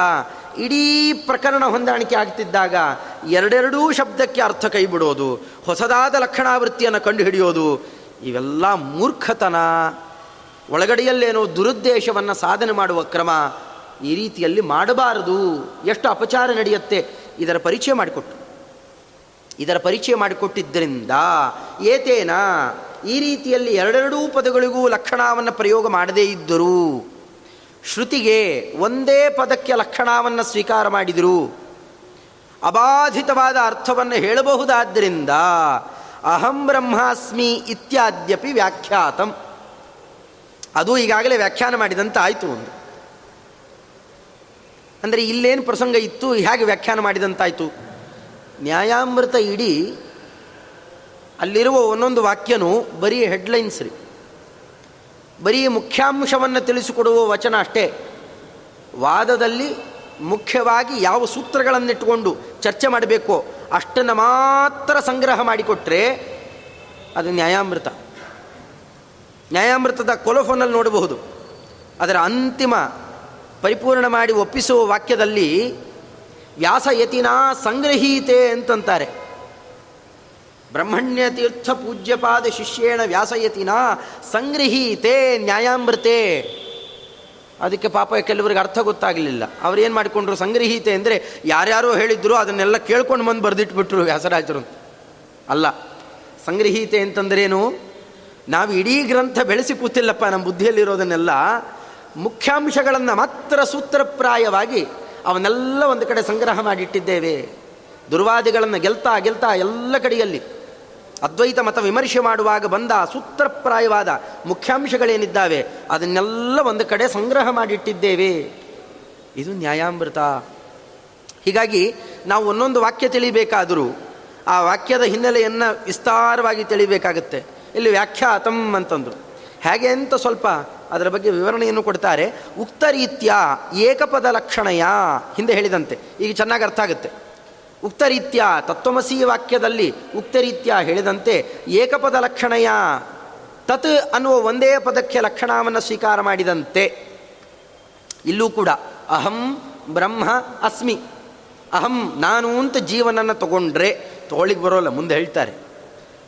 ಇಡೀ ಪ್ರಕರಣ ಹೊಂದಾಣಿಕೆ ಆಗ್ತಿದ್ದಾಗ ಎರಡೆರಡೂ ಶಬ್ದಕ್ಕೆ ಅರ್ಥ ಕೈ ಬಿಡೋದು, ಹೊಸದಾದ ಲಕ್ಷಣಾವೃತ್ತಿಯನ್ನು ಕಂಡುಹಿಡಿಯೋದು, ಇವೆಲ್ಲ ಮೂರ್ಖತನ. ಒಳಗಡೆಯಲ್ಲೇನೋ ದುರುದ್ದೇಶವನ್ನು ಸಾಧನೆ ಮಾಡುವ ಕ್ರಮ ಈ ರೀತಿಯಲ್ಲಿ ಮಾಡಬಾರದು. ಎಷ್ಟು ಅಪಚಾರ ನಡೆಯುತ್ತೆ? ಇದರ ಪರಿಚಯ ಮಾಡಿಕೊಟ್ಟು. ಇದರ ಪರಿಚಯ ಮಾಡಿಕೊಟ್ಟಿದ್ದರಿಂದ ಏತೇನ ಈ ರೀತಿಯಲ್ಲಿ ಎರಡೆರಡೂ ಪದಗಳಿಗೂ ಲಕ್ಷಣವನ್ನು ಪ್ರಯೋಗ ಮಾಡದೇ ಇದ್ದರು ಶ್ರುತಿಗೆ ಒಂದೇ ಪದಕ್ಕೆ ಲಕ್ಷಣವನ್ನು ಸ್ವೀಕಾರ ಮಾಡಿದರು. ಅಬಾಧಿತವಾದ ಅರ್ಥವನ್ನು ಹೇಳಬಹುದಾದ್ದರಿಂದ ಅಹಂ ಬ್ರಹ್ಮಾಸ್ಮಿ ಇತ್ಯಾದ್ಯಪಿ ವ್ಯಾಖ್ಯಾತಂ. ಅದು ಈಗಾಗಲೇ ವ್ಯಾಖ್ಯಾನ ಮಾಡಿದಂತ ಆಯಿತು ಒಂದು. ಅಂದರೆ ಇಲ್ಲೇನು ಪ್ರಸಂಗ ಇತ್ತು ಹೇಗೆ ವ್ಯಾಖ್ಯಾನ ಮಾಡಿದಂತಾಯಿತು. ನ್ಯಾಯಾಮೃತ ಇಡೀ ಅಲ್ಲಿರುವ ಒಂದೊಂದು ವಾಕ್ಯನೂ ಬರೀ ಹೆಡ್ಲೈನ್ಸ್ ರೀ. ಬರೀ ಮುಖ್ಯಾಂಶವನ್ನು ತಿಳಿಸಿಕೊಡುವ ವಚನ ಅಷ್ಟೇ. ವಾದದಲ್ಲಿ ಮುಖ್ಯವಾಗಿ ಯಾವ ಸೂತ್ರಗಳನ್ನಿಟ್ಟುಕೊಂಡು ಚರ್ಚೆ ಮಾಡಬೇಕೋ ಅಷ್ಟನ್ನು ಮಾತ್ರ ಸಂಗ್ರಹ ಮಾಡಿಕೊಟ್ರೆ ಅದು ನ್ಯಾಯಾಮೃತ. ನ್ಯಾಯಾಮೃತದ ಕೊಲೋಫೋನಲ್ಲಿ ನೋಡಬಹುದು. ಅದರ ಅಂತಿಮ ಪರಿಪೂರ್ಣ ಮಾಡಿ ಒಪ್ಪಿಸುವ ವಾಕ್ಯದಲ್ಲಿ ವ್ಯಾಸಯತಿನಾ ಸಂಗ್ರಹೀತೆ ಅಂತಂತಾರೆ. ಬ್ರಹ್ಮಣ್ಯ ತೀರ್ಥ ಪೂಜ್ಯಪಾದ ಶಿಷ್ಯೇಣ ವ್ಯಾಸಯತಿನ ಸಂಗ್ರಹೀತೆ ನ್ಯಾಯಾಮೃತೆ. ಅದಕ್ಕೆ ಪಾಪ ಕೆಲವರಿಗೆ ಅರ್ಥ ಗೊತ್ತಾಗಲಿಲ್ಲ. ಅವ್ರೇನು ಮಾಡಿಕೊಂಡ್ರು? ಸಂಗ್ರಹೀತೆ ಅಂದರೆ ಯಾರ್ಯಾರೋ ಹೇಳಿದ್ರು ಅದನ್ನೆಲ್ಲ ಕೇಳ್ಕೊಂಡು ಬಂದು ಬರೆದಿಟ್ಬಿಟ್ರು ವ್ಯಾಸರಾಜರು ಅಲ್ಲ, ಸಂಗ್ರಹೀತೆ ಅಂತಂದ್ರೇನು? ನಾವು ಇಡೀ ಗ್ರಂಥ ಬೆಳೆಸಿ ಕೂತಿಲ್ಲಪ್ಪ ನಮ್ಮ ಬುದ್ಧಿಯಲ್ಲಿರೋದನ್ನೆಲ್ಲ ಮುಖ್ಯಾಂಶಗಳನ್ನು ಮಾತ್ರ ಸೂತ್ರಪ್ರಾಯವಾಗಿ ಅವನ್ನೆಲ್ಲ ಒಂದು ಕಡೆ ಸಂಗ್ರಹ ಮಾಡಿಟ್ಟಿದ್ದೇವೆ. ದುರ್ವಾದಿಗಳನ್ನು ಗೆಲ್ತಾ ಗೆಲ್ತಾ ಎಲ್ಲ ಕಡೆಯಲ್ಲಿ ಅದ್ವೈತ ಮತ ವಿಮರ್ಶೆ ಮಾಡುವಾಗ ಬಂದ ಸೂತ್ರಪ್ರಾಯವಾದ ಮುಖ್ಯಾಂಶಗಳೇನಿದ್ದಾವೆ, ಅದನ್ನೆಲ್ಲ ಒಂದು ಕಡೆ ಸಂಗ್ರಹ ಮಾಡಿಟ್ಟಿದ್ದೇವೆ. ಇದು ನ್ಯಾಯಾಮೃತ. ಹೀಗಾಗಿ ನಾವು ಒಂದೊಂದು ವಾಕ್ಯ ತಿಳಿಬೇಕಾದರೂ ಆ ವಾಕ್ಯದ ಹಿನ್ನೆಲೆಯನ್ನು ವಿಸ್ತಾರವಾಗಿ ತಿಳಿಬೇಕಾಗುತ್ತೆ. ಇಲ್ಲಿ ವ್ಯಾಖ್ಯಾತಂ ಅಂತಂದರು. ಹೇಗೆ ಅಂತ ಸ್ವಲ್ಪ ಅದರ ಬಗ್ಗೆ ವಿವರಣೆಯನ್ನು ಕೊಡ್ತಾರೆ. ಉಕ್ತ ರೀತ್ಯ ಏಕಪದ ಲಕ್ಷಣಯ ಹಿಂದೆ ಹೇಳಿದಂತೆ. ಈಗ ಚೆನ್ನಾಗಿ ಅರ್ಥ ಆಗುತ್ತೆ. ಉಕ್ತ ರೀತ್ಯ ತತ್ವಮಸಿ ವಾಕ್ಯದಲ್ಲಿ ಉಕ್ತ ರೀತ್ಯ ಹೇಳಿದಂತೆ ಏಕಪದ ಲಕ್ಷಣಯ ತತ್ ಅನ್ನುವ ಒಂದೇ ಪದಕ್ಕೆ ಲಕ್ಷಣವನ್ನು ಸ್ವೀಕಾರ ಮಾಡಿದಂತೆ. ಇಲ್ಲೂ ಕೂಡ ಅಹಂ ಬ್ರಹ್ಮ ಅಸ್ಮಿ. ಅಹಂ ನಾನು ಅಂತ ಜೀವನನ್ನು ತಗೊಂಡ್ರೆ ತಗೊಳ್ಳಿಗೆ ಬರೋಲ್ಲ, ಮುಂದೆ ಹೇಳ್ತಾರೆ.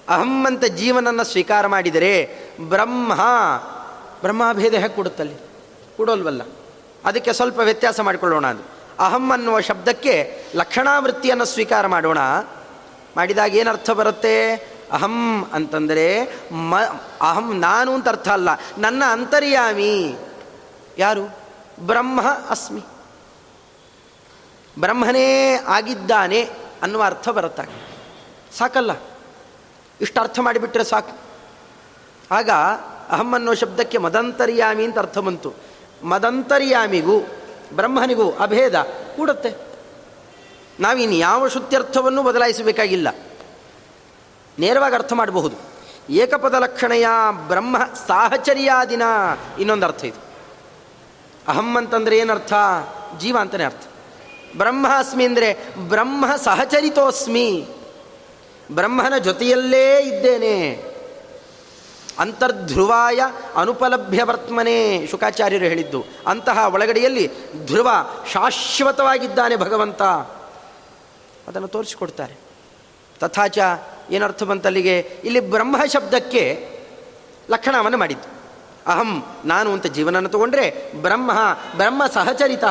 ಅಹಂ ಅಂತ ಜೀವನನ್ನು ಸ್ವೀಕಾರ ಮಾಡಿದರೆ ಬ್ರಹ್ಮ ಬ್ರಹ್ಮಭೇದ ಹೇಗೆ ಕೊಡುತ್ತಲ್ಲಿ? ಕೊಡೋಲ್ವಲ್ಲ. ಅದಕ್ಕೆ ಸ್ವಲ್ಪ ವ್ಯತ್ಯಾಸ ಮಾಡಿಕೊಳ್ಳೋಣ ಅದು. ಅಹಂ ಅನ್ನುವ ಶಬ್ದಕ್ಕೆ ಲಕ್ಷಣಾವೃತ್ತಿಯನ್ನು ಸ್ವೀಕಾರ ಮಾಡೋಣ. ಮಾಡಿದಾಗ ಏನರ್ಥ ಬರುತ್ತೆ? ಅಹಂ ಅಂತಂದರೆ ಮ, ಅಹಂ ನಾನು ಅಂತ ಅರ್ಥ ಅಲ್ಲ. ನನ್ನ ಅಂತರ್ಯಾಮಿ. ಯಾರು? ಬ್ರಹ್ಮ ಅಸ್ಮಿ. ಬ್ರಹ್ಮನೇ ಆಗಿದ್ದಾನೆ ಅನ್ನುವ ಅರ್ಥ ಬರುತ್ತಾಗ ಸಾಕಲ್ಲ. ಇಷ್ಟು ಅರ್ಥ ಮಾಡಿಬಿಟ್ರೆ ಸಾಕು. ಆಗ ಅಹಂ ಅನ್ನೋ ಶಬ್ದಕ್ಕೆ ಮದಂತರ್ಯಾಮಿ ಅಂತ ಅರ್ಥ ಬಂತು. ಮದಂತರ್ಯಾಮಿಗೂ ಬ್ರಹ್ಮನಿಗೂ ಅಭೇದ ಕೂಡುತ್ತೆ. ನಾವಿನ್ನು ಯಾವ ಶುತ್ಯರ್ಥವನ್ನು ಬದಲಾಯಿಸಬೇಕಾಗಿಲ್ಲ. ನೇರವಾಗಿ ಅರ್ಥ ಮಾಡಬಹುದು. ಏಕಪದ ಲಕ್ಷಣೆಯ ಬ್ರಹ್ಮ ಸಾಹಚರ್ಯಾದಿನ ಇನ್ನೊಂದು ಅರ್ಥ ಇದು. ಅಹಂ ಅಂತಂದರೆ ಏನರ್ಥ? ಜೀವ ಅಂತಲೇ ಅರ್ಥ. ಬ್ರಹ್ಮ ಅಸ್ಮಿ ಅಂದರೆ ಬ್ರಹ್ಮ ಸಹಚರಿತೋಸ್ಮಿ. ಬ್ರಹ್ಮನ ಜೊತೆಯಲ್ಲೇ ಇದ್ದೇನೆ. ಅಂತರ್ಧ್ರುವಾಯ ಅನುಪಲಭ್ಯ ವರ್ತಮನೆ ಶುಕಾಚಾರ್ಯರು ಹೇಳಿದ್ದು. ಅಂತಹ ಒಳಗಡೆಯಲ್ಲಿ ಧ್ರುವ ಶಾಶ್ವತವಾಗಿದ್ದಾನೆ ಭಗವಂತ. ಅದನ್ನು ತೋರಿಸಿಕೊಡ್ತಾರೆ. ತಥಾಚ ಏನರ್ಥ ಬಂತಲ್ಲಿಗೆ, ಇಲ್ಲಿ ಬ್ರಹ್ಮ ಶಬ್ದಕ್ಕೆ ಲಕ್ಷಣವನ್ನು ಮಾಡಿದ್ದು. ಅಹಂ, ನಾನು ಅಂತ ಜೀವನನ್ನು ತಗೊಂಡ್ರೆ ಬ್ರಹ್ಮ ಬ್ರಹ್ಮ ಸಹಚರಿತ.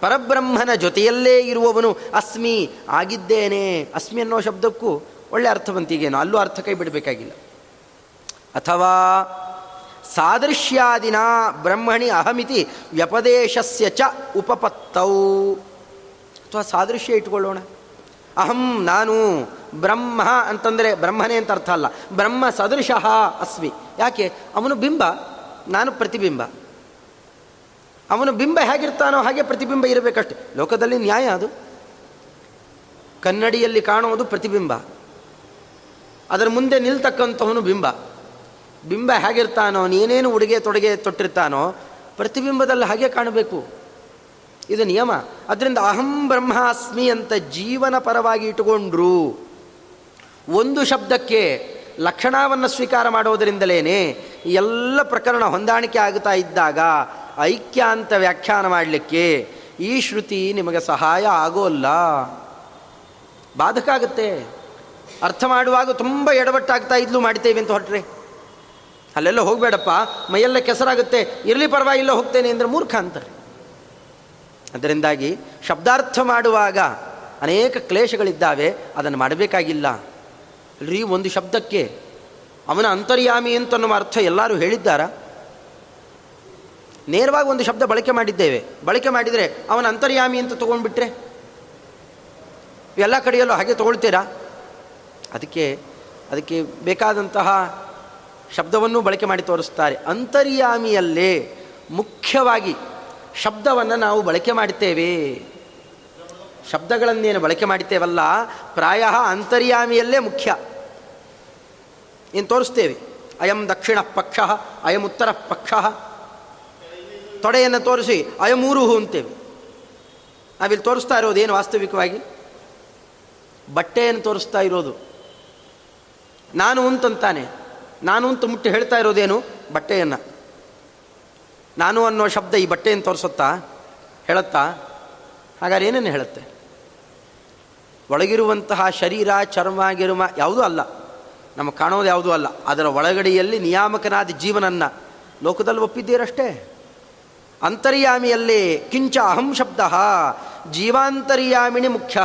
ಪರಬ್ರಹ್ಮನ ಜೊತೆಯಲ್ಲೇ ಇರುವವನು ಅಸ್ಮಿ ಆಗಿದ್ದೇನೆ. ಅಸ್ಮಿ ಅನ್ನೋ ಶಬ್ದಕ್ಕೂ ಒಳ್ಳೆ ಅರ್ಥ ಬಂತೀಗೇನು ಅಲ್ಲೂ ಅರ್ಥ ಕೈ ಬಿಡಬೇಕಾಗಿಲ್ಲ. ಅಥವಾ ಸಾದೃಶ್ಯಾದಿನ ಬ್ರಹ್ಮಣಿ ಅಹಮಿತಿ ವ್ಯಪದೇಶಸ್ಯ ಚ ಉಪಪತ್ತೌ. ಅಥವಾ ಸಾದೃಶ್ಯ ಇಟ್ಕೊಳ್ಳೋಣ ಅಹಂ ನಾನು ಬ್ರಹ್ಮ ಅಂತಂದರೆ ಬ್ರಹ್ಮನೇ ಅಂತ ಅರ್ಥ ಅಲ್ಲ. ಬ್ರಹ್ಮ ಸದೃಶಃ ಅಸ್ಮಿ. ಯಾಕೆ? ಅವನು ಬಿಂಬ, ನಾನು ಪ್ರತಿಬಿಂಬ. ಅವನು ಬಿಂಬ ಹೇಗಿರ್ತಾನೋ ಹಾಗೆ ಪ್ರತಿಬಿಂಬ ಇರಬೇಕಷ್ಟೆ. ಲೋಕದಲ್ಲಿ ನ್ಯಾಯ ಅದು. ಕನ್ನಡಿಯಲ್ಲಿ ಕಾಣುವುದು ಪ್ರತಿಬಿಂಬ. ಅದರ ಮುಂದೆ ನಿಲ್ತಕ್ಕಂಥವನು ಬಿಂಬ. ಬಿಂಬ ಹೇಗಿರ್ತಾನೋ, ನೀನೇನು ಉಡುಗೆ ತೊಡುಗೆ ತೊಟ್ಟಿರ್ತಾನೋ, ಪ್ರತಿಬಿಂಬದಲ್ಲಿ ಹಾಗೆ ಕಾಣಬೇಕು. ಇದು ನಿಯಮ. ಅದರಿಂದ ಅಹಂ ಬ್ರಹ್ಮಾಸ್ಮಿ ಅಂತ ಜೀವನ ಪರವಾಗಿ ಇಟ್ಟುಕೊಂಡ್ರು. ಒಂದು ಶಬ್ದಕ್ಕೆ ಲಕ್ಷಣವನ್ನು ಸ್ವೀಕಾರ ಮಾಡೋದರಿಂದಲೇ ಎಲ್ಲ ಪ್ರಕರಣ ಹೊಂದಾಣಿಕೆ ಆಗುತ್ತಾ ಇದ್ದಾಗ ಐಕ್ಯ ಅಂತ ವ್ಯಾಖ್ಯಾನ ಮಾಡಲಿಕ್ಕೆ ಈ ಶ್ರುತಿ ನಿಮಗೆ ಸಹಾಯ ಆಗೋಲ್ಲ. ಬಾಧಕ ಆಗುತ್ತೆ. ಅರ್ಥ ಮಾಡುವಾಗ ತುಂಬ ಎಡವಟ್ಟಾಗ್ತಾ ಇದ್ಲು ಮಾಡ್ತೇವೆ ಅಂತ ಹೊರಟ್ರೆ. ಅಲ್ಲೆಲ್ಲ ಹೋಗಬೇಡಪ್ಪ, ಮೈಯೆಲ್ಲ ಕೆಸರಾಗುತ್ತೆ, ಇರಲಿ ಪರವಾಗಿಲ್ಲ ಹೋಗ್ತೇನೆ ಅಂದರೆ ಮೂರ್ಖ ಅಂತಾರೆ. ಅದರಿಂದಾಗಿ ಶಬ್ದಾರ್ಥ ಮಾಡುವಾಗ ಅನೇಕ ಕ್ಲೇಶಗಳಿದ್ದಾವೆ, ಅದನ್ನು ಮಾಡಬೇಕಾಗಿಲ್ಲ. ರೀ ಒಂದು ಶಬ್ದಕ್ಕೆ ಅವನ ಅಂತರ್ಯಾಮಿ ಅಂತನ್ನುವ ಅರ್ಥ ಎಲ್ಲರೂ ಹೇಳಿದ್ದಾರ? ನೇರವಾಗಿ ಒಂದು ಶಬ್ದ ಬಳಕೆ ಮಾಡಿದ್ದೇವೆ. ಬಳಕೆ ಮಾಡಿದರೆ ಅವನ ಅಂತರ್ಯಾಮಿ ಅಂತ ತೊಗೊಂಡ್ಬಿಟ್ರೆ? ಎಲ್ಲ ಕಡೆಯಲ್ಲೂ ಹಾಗೆ ತೊಗೊಳ್ತೀರಾ? ಅದಕ್ಕೆ ಅದಕ್ಕೆ ಬೇಕಾದಂತಹ ಶಬ್ದವನ್ನು ಬಳಕೆ ಮಾಡಿ ತೋರಿಸ್ತಾರೆ. ಅಂತರ್ಯಾಮಿಯಲ್ಲೇ ಮುಖ್ಯವಾಗಿ ಶಬ್ದವನ್ನು ನಾವು ಬಳಕೆ ಮಾಡುತ್ತೇವೆ ಶಬ್ದಗಳನ್ನೇನು ಬಳಕೆ ಮಾಡುತ್ತೇವಲ್ಲ ಪ್ರಾಯ ಅಂತರ್ಯಾಮಿಯಲ್ಲೇ ಮುಖ್ಯ. ಏನು ತೋರಿಸ್ತೇವೆ? ಅಯಂ ದಕ್ಷಿಣ ಪಕ್ಷ, ಅಯಂ ಉತ್ತರ ಪಕ್ಷ. ತೊಡೆಯನ್ನು ತೋರಿಸಿ ಅಯಮೂರು ಅಂತೇವೆ. ನಾವಿಲ್ಲಿ ತೋರಿಸ್ತಾ ಏನು ವಾಸ್ತವಿಕವಾಗಿ? ಬಟ್ಟೆಯನ್ನು ತೋರಿಸ್ತಾ ಇರೋದು. ನಾನು ಅಂತಂತಾನೆ ನಾನು ಅಂತ ಮುಟ್ಟಿ ಹೇಳ್ತಾ ಇರೋದೇನು? ಬಟ್ಟೆಯನ್ನು. ನಾನು ಅನ್ನೋ ಶಬ್ದ ಈ ಬಟ್ಟೆಯನ್ನು ತೋರಿಸುತ್ತಾ, ಹೇಳುತ್ತಾ, ಹಾಗಾದ್ರೆ ಏನೇನು ಹೇಳುತ್ತೆ? ಒಳಗಿರುವಂತಹ ಶರೀರ, ಚರ್ಮ ಗಿರುಮ ಯಾವುದೂ ಅಲ್ಲ. ನಮಗೆ ಕಾಣೋದು ಯಾವುದೂ ಅಲ್ಲ. ಅದರ ಒಳಗಡೆಯಲ್ಲಿ ನಿಯಾಮಕನಾದ ಜೀವನನ್ನು ಲೋಕದಲ್ಲಿ ಒಪ್ಪಿದ್ದೀರಷ್ಟೇ? ಅಂತರ್ಯಾಮಿಯಲ್ಲಿ ಕಿಂಚ ಅಹಂ ಶಬ್ದ, ಜೀವಾಂತರ್ಯಾಮಿಣಿ ಮುಖ್ಯ,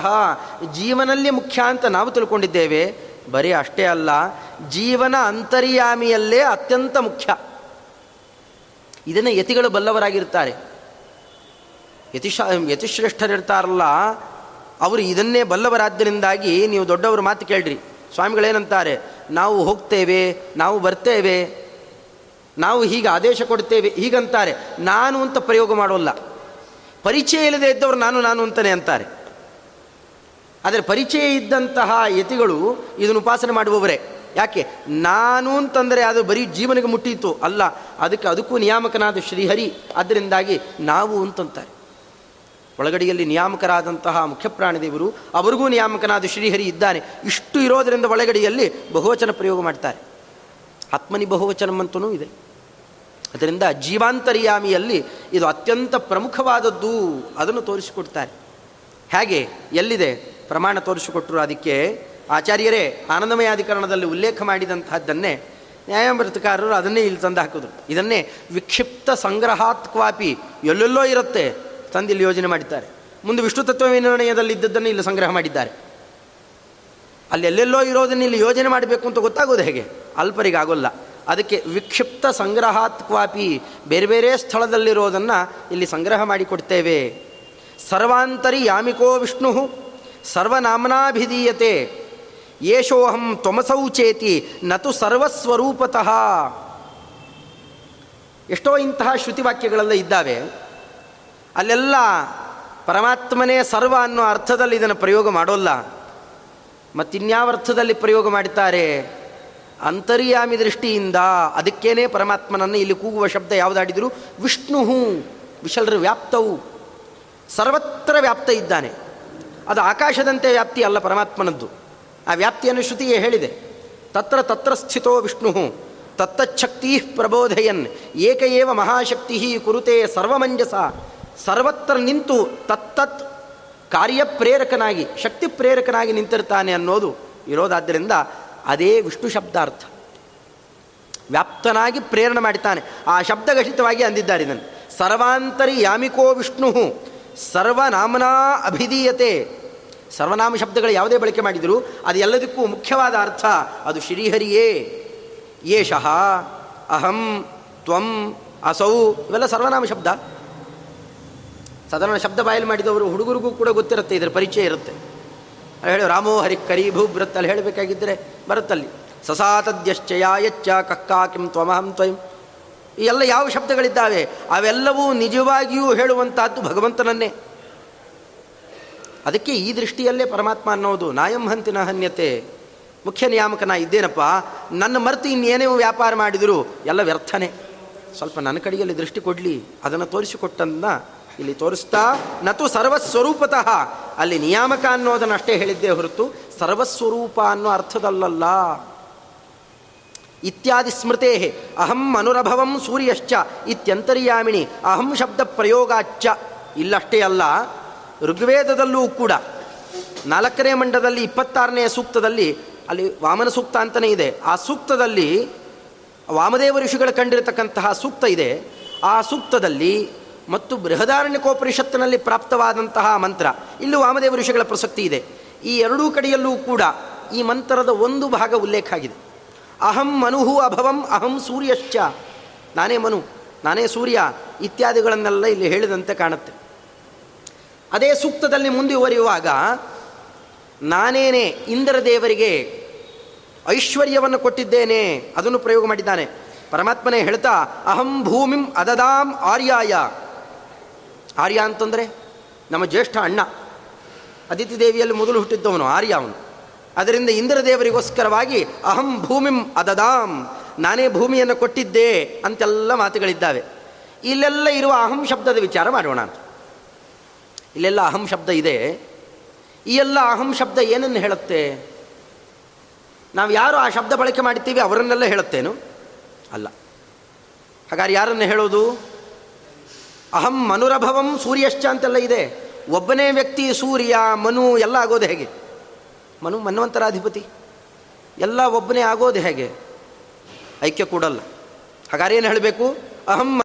ಜೀವನಲ್ಲಿ ಮುಖ್ಯ ಅಂತ ನಾವು ತಿಳ್ಕೊಂಡಿದ್ದೇವೆ. ಬರೀ ಅಷ್ಟೇ ಅಲ್ಲ, ಜೀವನ ಅಂತರ್ಯಾಮಿಯಲ್ಲೇ ಅತ್ಯಂತ ಮುಖ್ಯ. ಇದನ್ನು ಯತಿಗಳು ಬಲ್ಲವರಾಗಿರ್ತಾರೆ. ಯತಿಶ ಯತಿಶ್ರೇಷ್ಠರಿರ್ತಾರಲ್ಲ, ಅವರು ಇದನ್ನೇ ಬಲ್ಲವರಾದ್ದರಿಂದಾಗಿ ನೀವು ದೊಡ್ಡವರು ಮಾತು ಕೇಳ್ರಿ. ಸ್ವಾಮಿಗಳೇನಂತಾರೆ, ನಾವು ಹೋಗ್ತೇವೆ, ನಾವು ಬರ್ತೇವೆ, ನಾವು ಹೀಗೆ ಆದೇಶ ಕೊಡ್ತೇವೆ, ಹೀಗಂತಾರೆ. ನಾನು ಅಂತ ಪ್ರಯೋಗ ಮಾಡೋಲ್ಲ. ಪರಿಚಯ ಇಲ್ಲದೆ ಇದ್ದವರು ನಾನು ನಾನು ಅಂತಲೇ ಅಂತಾರೆ. ಆದರೆ ಪರಿಚಯ ಇದ್ದಂತಹ ಯತಿಗಳು ಇದನ್ನು ಉಪಾಸನೆ ಮಾಡುವವರೇ. ಯಾಕೆ? ನಾನು ಅಂತಂದರೆ ಅದು ಬರೀ ಜೀವನಿಗೆ ಮುಟ್ಟಿತ್ತು. ಅಲ್ಲ, ಅದಕ್ಕೆ ಅದಕ್ಕೂ ನಿಯಾಮಕನಾದ ಶ್ರೀಹರಿ. ಅದರಿಂದಾಗಿ ನಾವು ಅಂತಂತಾರೆ. ಒಳಗಡೆಯಲ್ಲಿ ನಿಯಾಮಕರಾದಂತಹ ಮುಖ್ಯ ಪ್ರಾಣದೇವರು ಅವರಿಗೂ ನಿಯಾಮಕನಾದ ಶ್ರೀಹರಿ ಇದ್ದಾನೆ. ಇಷ್ಟು ಇರೋದರಿಂದ ಒಳಗಡೆಯಲ್ಲಿ ಬಹುವಚನ ಪ್ರಯೋಗ ಮಾಡ್ತಾರೆ. ಆತ್ಮನಿ ಬಹುವಚನಮ್ಮಂತೂ ಇದೆ. ಅದರಿಂದ ಜೀವಾಂತರ್ಯಾಮಿಯಲ್ಲಿ ಇದು ಅತ್ಯಂತ ಪ್ರಮುಖವಾದದ್ದು ಅದನ್ನು ತೋರಿಸಿಕೊಡ್ತಾರೆ. ಹೇಗೆ? ಎಲ್ಲಿದೆ? ಪ್ರಮಾಣ ತೋರಿಸಿಕೊಟ್ಟರು. ಅದಕ್ಕೆ ಆಚಾರ್ಯರೇ ಆನಂದಮಯಾಧಿಕರಣದಲ್ಲಿ ಉಲ್ಲೇಖ ಮಾಡಿದಂತಹದ್ದನ್ನೇ ನ್ಯಾಯಾಮೃತಕಾರರು ಅದನ್ನೇ ಇಲ್ಲಿ ತಂದು ಹಾಕಿದ್ರು. ಇದನ್ನೇ ವಿಕ್ಷಿಪ್ತ ಸಂಗ್ರಹಾತ್ವಾಪಿ ಎಲ್ಲೆಲ್ಲೋ ಇರುತ್ತೆ ತಂದು ಇಲ್ಲಿ ಯೋಜನೆ ಮಾಡಿದ್ದಾರೆ. ಮುಂದೆ ವಿಷ್ಣು ತತ್ವ ವಿನಿರ್ಣಯದಲ್ಲಿ ಇದ್ದದ್ದನ್ನು ಇಲ್ಲಿ ಸಂಗ್ರಹ ಮಾಡಿದ್ದಾರೆ. ಅಲ್ಲಿ ಎಲ್ಲೆಲ್ಲೋ ಇರೋದನ್ನು ಇಲ್ಲಿ ಯೋಜನೆ ಮಾಡಬೇಕು ಅಂತ ಗೊತ್ತಾಗೋದು ಹೇಗೆ? ಅಲ್ಪರಿಗೆ ಆಗೋಲ್ಲ ಅದಕ್ಕೆ ವಿಕ್ಷಿಪ್ತ ಸಂಗ್ರಹಾತ್ವಾಪಿ ಬೇರೆ ಬೇರೆ ಸ್ಥಳದಲ್ಲಿರೋದನ್ನು ಇಲ್ಲಿ ಸಂಗ್ರಹ ಮಾಡಿಕೊಡ್ತೇವೆ. ಸರ್ವಾಂತರಿ ಯಾಮಿಕೋ ವಿಷ್ಣು ಸರ್ವನಾಮನಾಭಿಧೀಯತೆ. ಯೇಷೋಹಂ ತ್ವಮಸೌ ಚೇತಿ, ನತು ಸರ್ವಸ್ವರೂಪತಃ. ಎಷ್ಟೋ ಇಂತಹ ಶ್ರುತಿವಾಕ್ಯಗಳೆಲ್ಲ ಇದ್ದಾವೆ. ಅಲ್ಲೆಲ್ಲ ಪರಮಾತ್ಮನೇ ಸರ್ವ ಅನ್ನೋ ಅರ್ಥದಲ್ಲಿ ಇದನ್ನು ಪ್ರಯೋಗ ಮಾಡೋಲ್ಲ. ಮತ್ತಿನ್ಯಾವ ಅರ್ಥದಲ್ಲಿ ಪ್ರಯೋಗ ಮಾಡುತ್ತಾರೆ ಅಂತರ್ಯಾಮಿ ದೃಷ್ಟಿಯಿಂದ ಅದಕ್ಕೇನೆ ಪರಮಾತ್ಮನನ್ನು ಇಲ್ಲಿ ಕೂಗುವ ಶಬ್ದ ಯಾವುದಾಡಿದರೂ? ವಿಷ್ಣು ವಿಶಲ್ರ ವ್ಯಾಪ್ತವು. ಸರ್ವತ್ರ ವ್ಯಾಪ್ತ ಇದ್ದಾನೆ. ಅದು ಆಕಾಶದಂತೆ ವ್ಯಾಪ್ತಿ ಅಲ್ಲ ಪರಮಾತ್ಮನದ್ದು. ಆ ವ್ಯಾಪ್ತಿಯನ್ನು ಶ್ರುತಿಯೇ ಹೇಳಿದೆ. ತತ್ರ ತತ್ರ ಸ್ಥಿತೋ ವಿಷ್ಣು. ತತ್ತಚ್ಛಕ್ತಿ ಪ್ರಬೋಧಯನ್. ಏಕಏವ ಮಹಾಶಕ್ತಿ ಕುರುತೆ ಸರ್ವಮಂಜಸ. ಸರ್ವತ್ರ ನಿಂತು ತತ್ತತ್ ಕಾರ್ಯಪ್ರೇರಕನಾಗಿ, ಶಕ್ತಿ ಪ್ರೇರಕನಾಗಿ ನಿಂತಿರ್ತಾನೆ ಅನ್ನೋದು ಇರೋದಾದ್ದರಿಂದ ಅದೇ ವಿಷ್ಣು ಶಬ್ದಾರ್ಥ. ವ್ಯಾಪ್ತನಾಗಿ ಪ್ರೇರಣೆ ಮಾಡಿತಾನೆ ಆ ಶಬ್ದಘಟಿತವಾಗಿ ಅಂದಿದ್ದಾರೆ ಇದನ್ನು. ಸರ್ವಾಂತರಿ ಯಾಮಿಕೋ ವಿಷ್ಣು. ಸರ್ವನಾಮನಾ ಅಭಿಧೀಯತೆ. ಸರ್ವನಾಮ ಶಬ್ದಗಳು ಯಾವುದೇ ಬಳಕೆ ಮಾಡಿದರೂ ಅದು ಎಲ್ಲದಕ್ಕೂ ಮುಖ್ಯವಾದ ಅರ್ಥ. ಅದು ಶ್ರೀಹರಿಯೇ. ಯೇಷಃ ಅಹಂ, ತ್ವಂ, ಅಸೌ, ಇವೆಲ್ಲ ಸರ್ವನಾಮ ಶಬ್ದ. ಸಾಧಾರಣ ಶಬ್ದ ಬಾಯಲ್ ಮಾಡಿದವರು ಹುಡುಗರಿಗೂ ಕೂಡ ಗೊತ್ತಿರುತ್ತೆ, ಇದರ ಪರಿಚಯ ಇರುತ್ತೆ. ಹೇಳಿ ರಾಮೋ ಹರಿ ಕರಿ ಭೂಬ್ರತ್ತಲ್ಲಿ ಹೇಳಬೇಕಾಗಿದ್ದರೆ ಬರುತ್ತಲ್ಲಿ. ಸಸಾತದ್ಯಶ್ಚಯಾಯಚ್ಚ ಕಕ್ಕಾ ಕಿಂ ತ್ವಮಹಂ ತ್ವಯಂ. ಎಲ್ಲ ಯಾವ ಶಬ್ದಗಳಿದ್ದಾವೆ? ಅವೆಲ್ಲವೂ ನಿಜವಾಗಿಯೂ ಹೇಳುವಂತಹದ್ದು ಭಗವಂತನನ್ನೇ. ಅದಕ್ಕೆ ಈ ದೃಷ್ಟಿಯಲ್ಲೇ ಪರಮಾತ್ಮ ಅನ್ನೋದು ನಾಯಂ ಹಂತಿನ ಹನ್ಯತೆ. ಮುಖ್ಯ ನಿಯಾಮಕ ನಾ ಇದ್ದೇನಪ್ಪ? ನನ್ನ ಮರೆತು ಇನ್ನೇನೇ ವ್ಯಾಪಾರ ಮಾಡಿದರೂ ಎಲ್ಲ ವ್ಯರ್ಥನೆ. ಸ್ವಲ್ಪ ನನ್ನ ಕಡೆಯಲ್ಲಿ ದೃಷ್ಟಿ ಕೊಡಲಿ, ಅದನ್ನು ತೋರಿಸಿಕೊಟ್ಟನ್ನ ಇಲ್ಲಿ ತೋರಿಸ್ತಾ, ನತು ಸರ್ವಸ್ವರೂಪತಃ. ಅಲ್ಲಿ ನಿಯಾಮಕ ಅನ್ನೋದನ್ನು ಅಷ್ಟೇ ಹೇಳಿದ್ದೇ ಹೊರತು, ಸರ್ವಸ್ವರೂಪ ಅನ್ನೋ ಅರ್ಥದಲ್ಲಲ್ಲ. ಇತ್ಯಾದಿ ಸ್ಮೃತೆ ಅಹಂ ಅನುರಭವಂ ಸೂರ್ಯಶ್ಚ ಇತ್ಯಂತರ್ಯಾಮಿಣಿ ಅಹಂ ಶಬ್ದ ಪ್ರಯೋಗಾಚ್ಚ ಇಲ್ಲಷ್ಟೇ ಅಲ್ಲ, ಋಗ್ವೇದದಲ್ಲೂ ಕೂಡ ನಾಲ್ಕನೇ ಮಂಡದಲ್ಲಿ ಇಪ್ಪತ್ತಾರನೇ ಸೂಕ್ತದಲ್ಲಿ ಅಲ್ಲಿ ವಾಮನ ಸೂಕ್ತ ಅಂತಲೇ ಇದೆ. ಆ ಸೂಕ್ತದಲ್ಲಿ ವಾಮದೇವ ಋಷಿಗಳು ಕಂಡಿರತಕ್ಕಂತಹ ಸೂಕ್ತ ಇದೆ. ಆ ಸೂಕ್ತದಲ್ಲಿ ಮತ್ತು ಬೃಹದಾರಣ್ಯಕೋಪನಿಷತ್ತಿನಲ್ಲಿ ಪ್ರಾಪ್ತವಾದಂತಹ ಮಂತ್ರ. ಇಲ್ಲೂ ವಾಮದೇವ ಋಷಿಗಳ ಪ್ರಸಕ್ತಿ ಇದೆ. ಈ ಎರಡೂ ಕಡೆಯಲ್ಲೂ ಕೂಡ ಈ ಮಂತ್ರದ ಒಂದು ಭಾಗ ಉಲ್ಲೇಖ ಆಗಿದೆ. ಅಹಂ ಮನುಹು ಅಭವಂ ಅಹಂ ಸೂರ್ಯಶ್ಚ. ನಾನೇ ಮನು, ನಾನೇ ಸೂರ್ಯ, ಇತ್ಯಾದಿಗಳನ್ನೆಲ್ಲ ಇಲ್ಲಿ ಹೇಳಿದಂತೆ ಕಾಣುತ್ತೆ. ಅದೇ ಸೂಕ್ತದಲ್ಲಿ ಮುಂದುವರಿಯುವಾಗ ನಾನೇನೆ ಇಂದ್ರ ದೇವರಿಗೆ ಐಶ್ವರ್ಯವನ್ನು ಕೊಟ್ಟಿದ್ದೇನೆ, ಅದನ್ನು ಪ್ರಯೋಗ ಮಾಡಿದ್ದಾನೆ. ಪರಮಾತ್ಮನೇ ಹೇಳ್ತಾ, ಅಹಂ ಭೂಮಿಂ ಅದದಾಂ ಆರ್ಯಾಯ. ಆರ್ಯ ಅಂತಂದರೆ ನಮ್ಮ ಜ್ಯೇಷ್ಠ ಅಣ್ಣ. ಅದಿತಿ ದೇವಿಯಲ್ಲಿ ಮೊದಲು ಹುಟ್ಟಿದ್ದವನು ಆರ್ಯ ಅವನು. ಅದರಿಂದ ಇಂದ್ರದೇವರಿಗೋಸ್ಕರವಾಗಿ ಅಹಂ ಭೂಮಿಂ ಅದದಾಂ, ನಾನೇ ಭೂಮಿಯನ್ನು ಕೊಟ್ಟಿದ್ದೆ ಅಂತೆಲ್ಲ ಮಾತುಗಳಿದ್ದಾವೆ. ಇಲ್ಲೆಲ್ಲ ಇರುವ ಅಹಂ ಶಬ್ದದ ವಿಚಾರ ಮಾಡೋಣ ಅಂತ. ಇಲ್ಲೆಲ್ಲ ಅಹಂ ಶಬ್ದ ಇದೆ. ಈ ಎಲ್ಲ ಅಹಂ ಶಬ್ದ ಏನನ್ನು ಹೇಳುತ್ತೆ? ನಾವು ಯಾರು ಆ ಶಬ್ದ ಬಳಕೆ ಮಾಡ್ತೀವಿ ಅವರನ್ನೆಲ್ಲ ಹೇಳುತ್ತೇನು? ಅಲ್ಲ. ಹಾಗಾದ್ರೆ ಯಾರನ್ನು ಹೇಳೋದು? ಅಹಂ ಮನುರಭವಂ ಸೂರ್ಯಶ್ಚ ಅಂತೆಲ್ಲ ಇದೆ. ಒಬ್ಬನೇ ವ್ಯಕ್ತಿ ಸೂರ್ಯ, ಮನು ಎಲ್ಲ ಆಗೋದು ಹೇಗೆ? ಮನು ಮನ್ವಂತರಾಧಿಪತಿ. ಎಲ್ಲ ಒಬ್ಬನೇ ಆಗೋದು ಹೇಗೆ? ಐಕ್ಯ ಕೂಡಲ್ಲ. ಹಾಗಾದ್ರೆ ಏನು ಹೇಳಬೇಕು? ಅಹಂ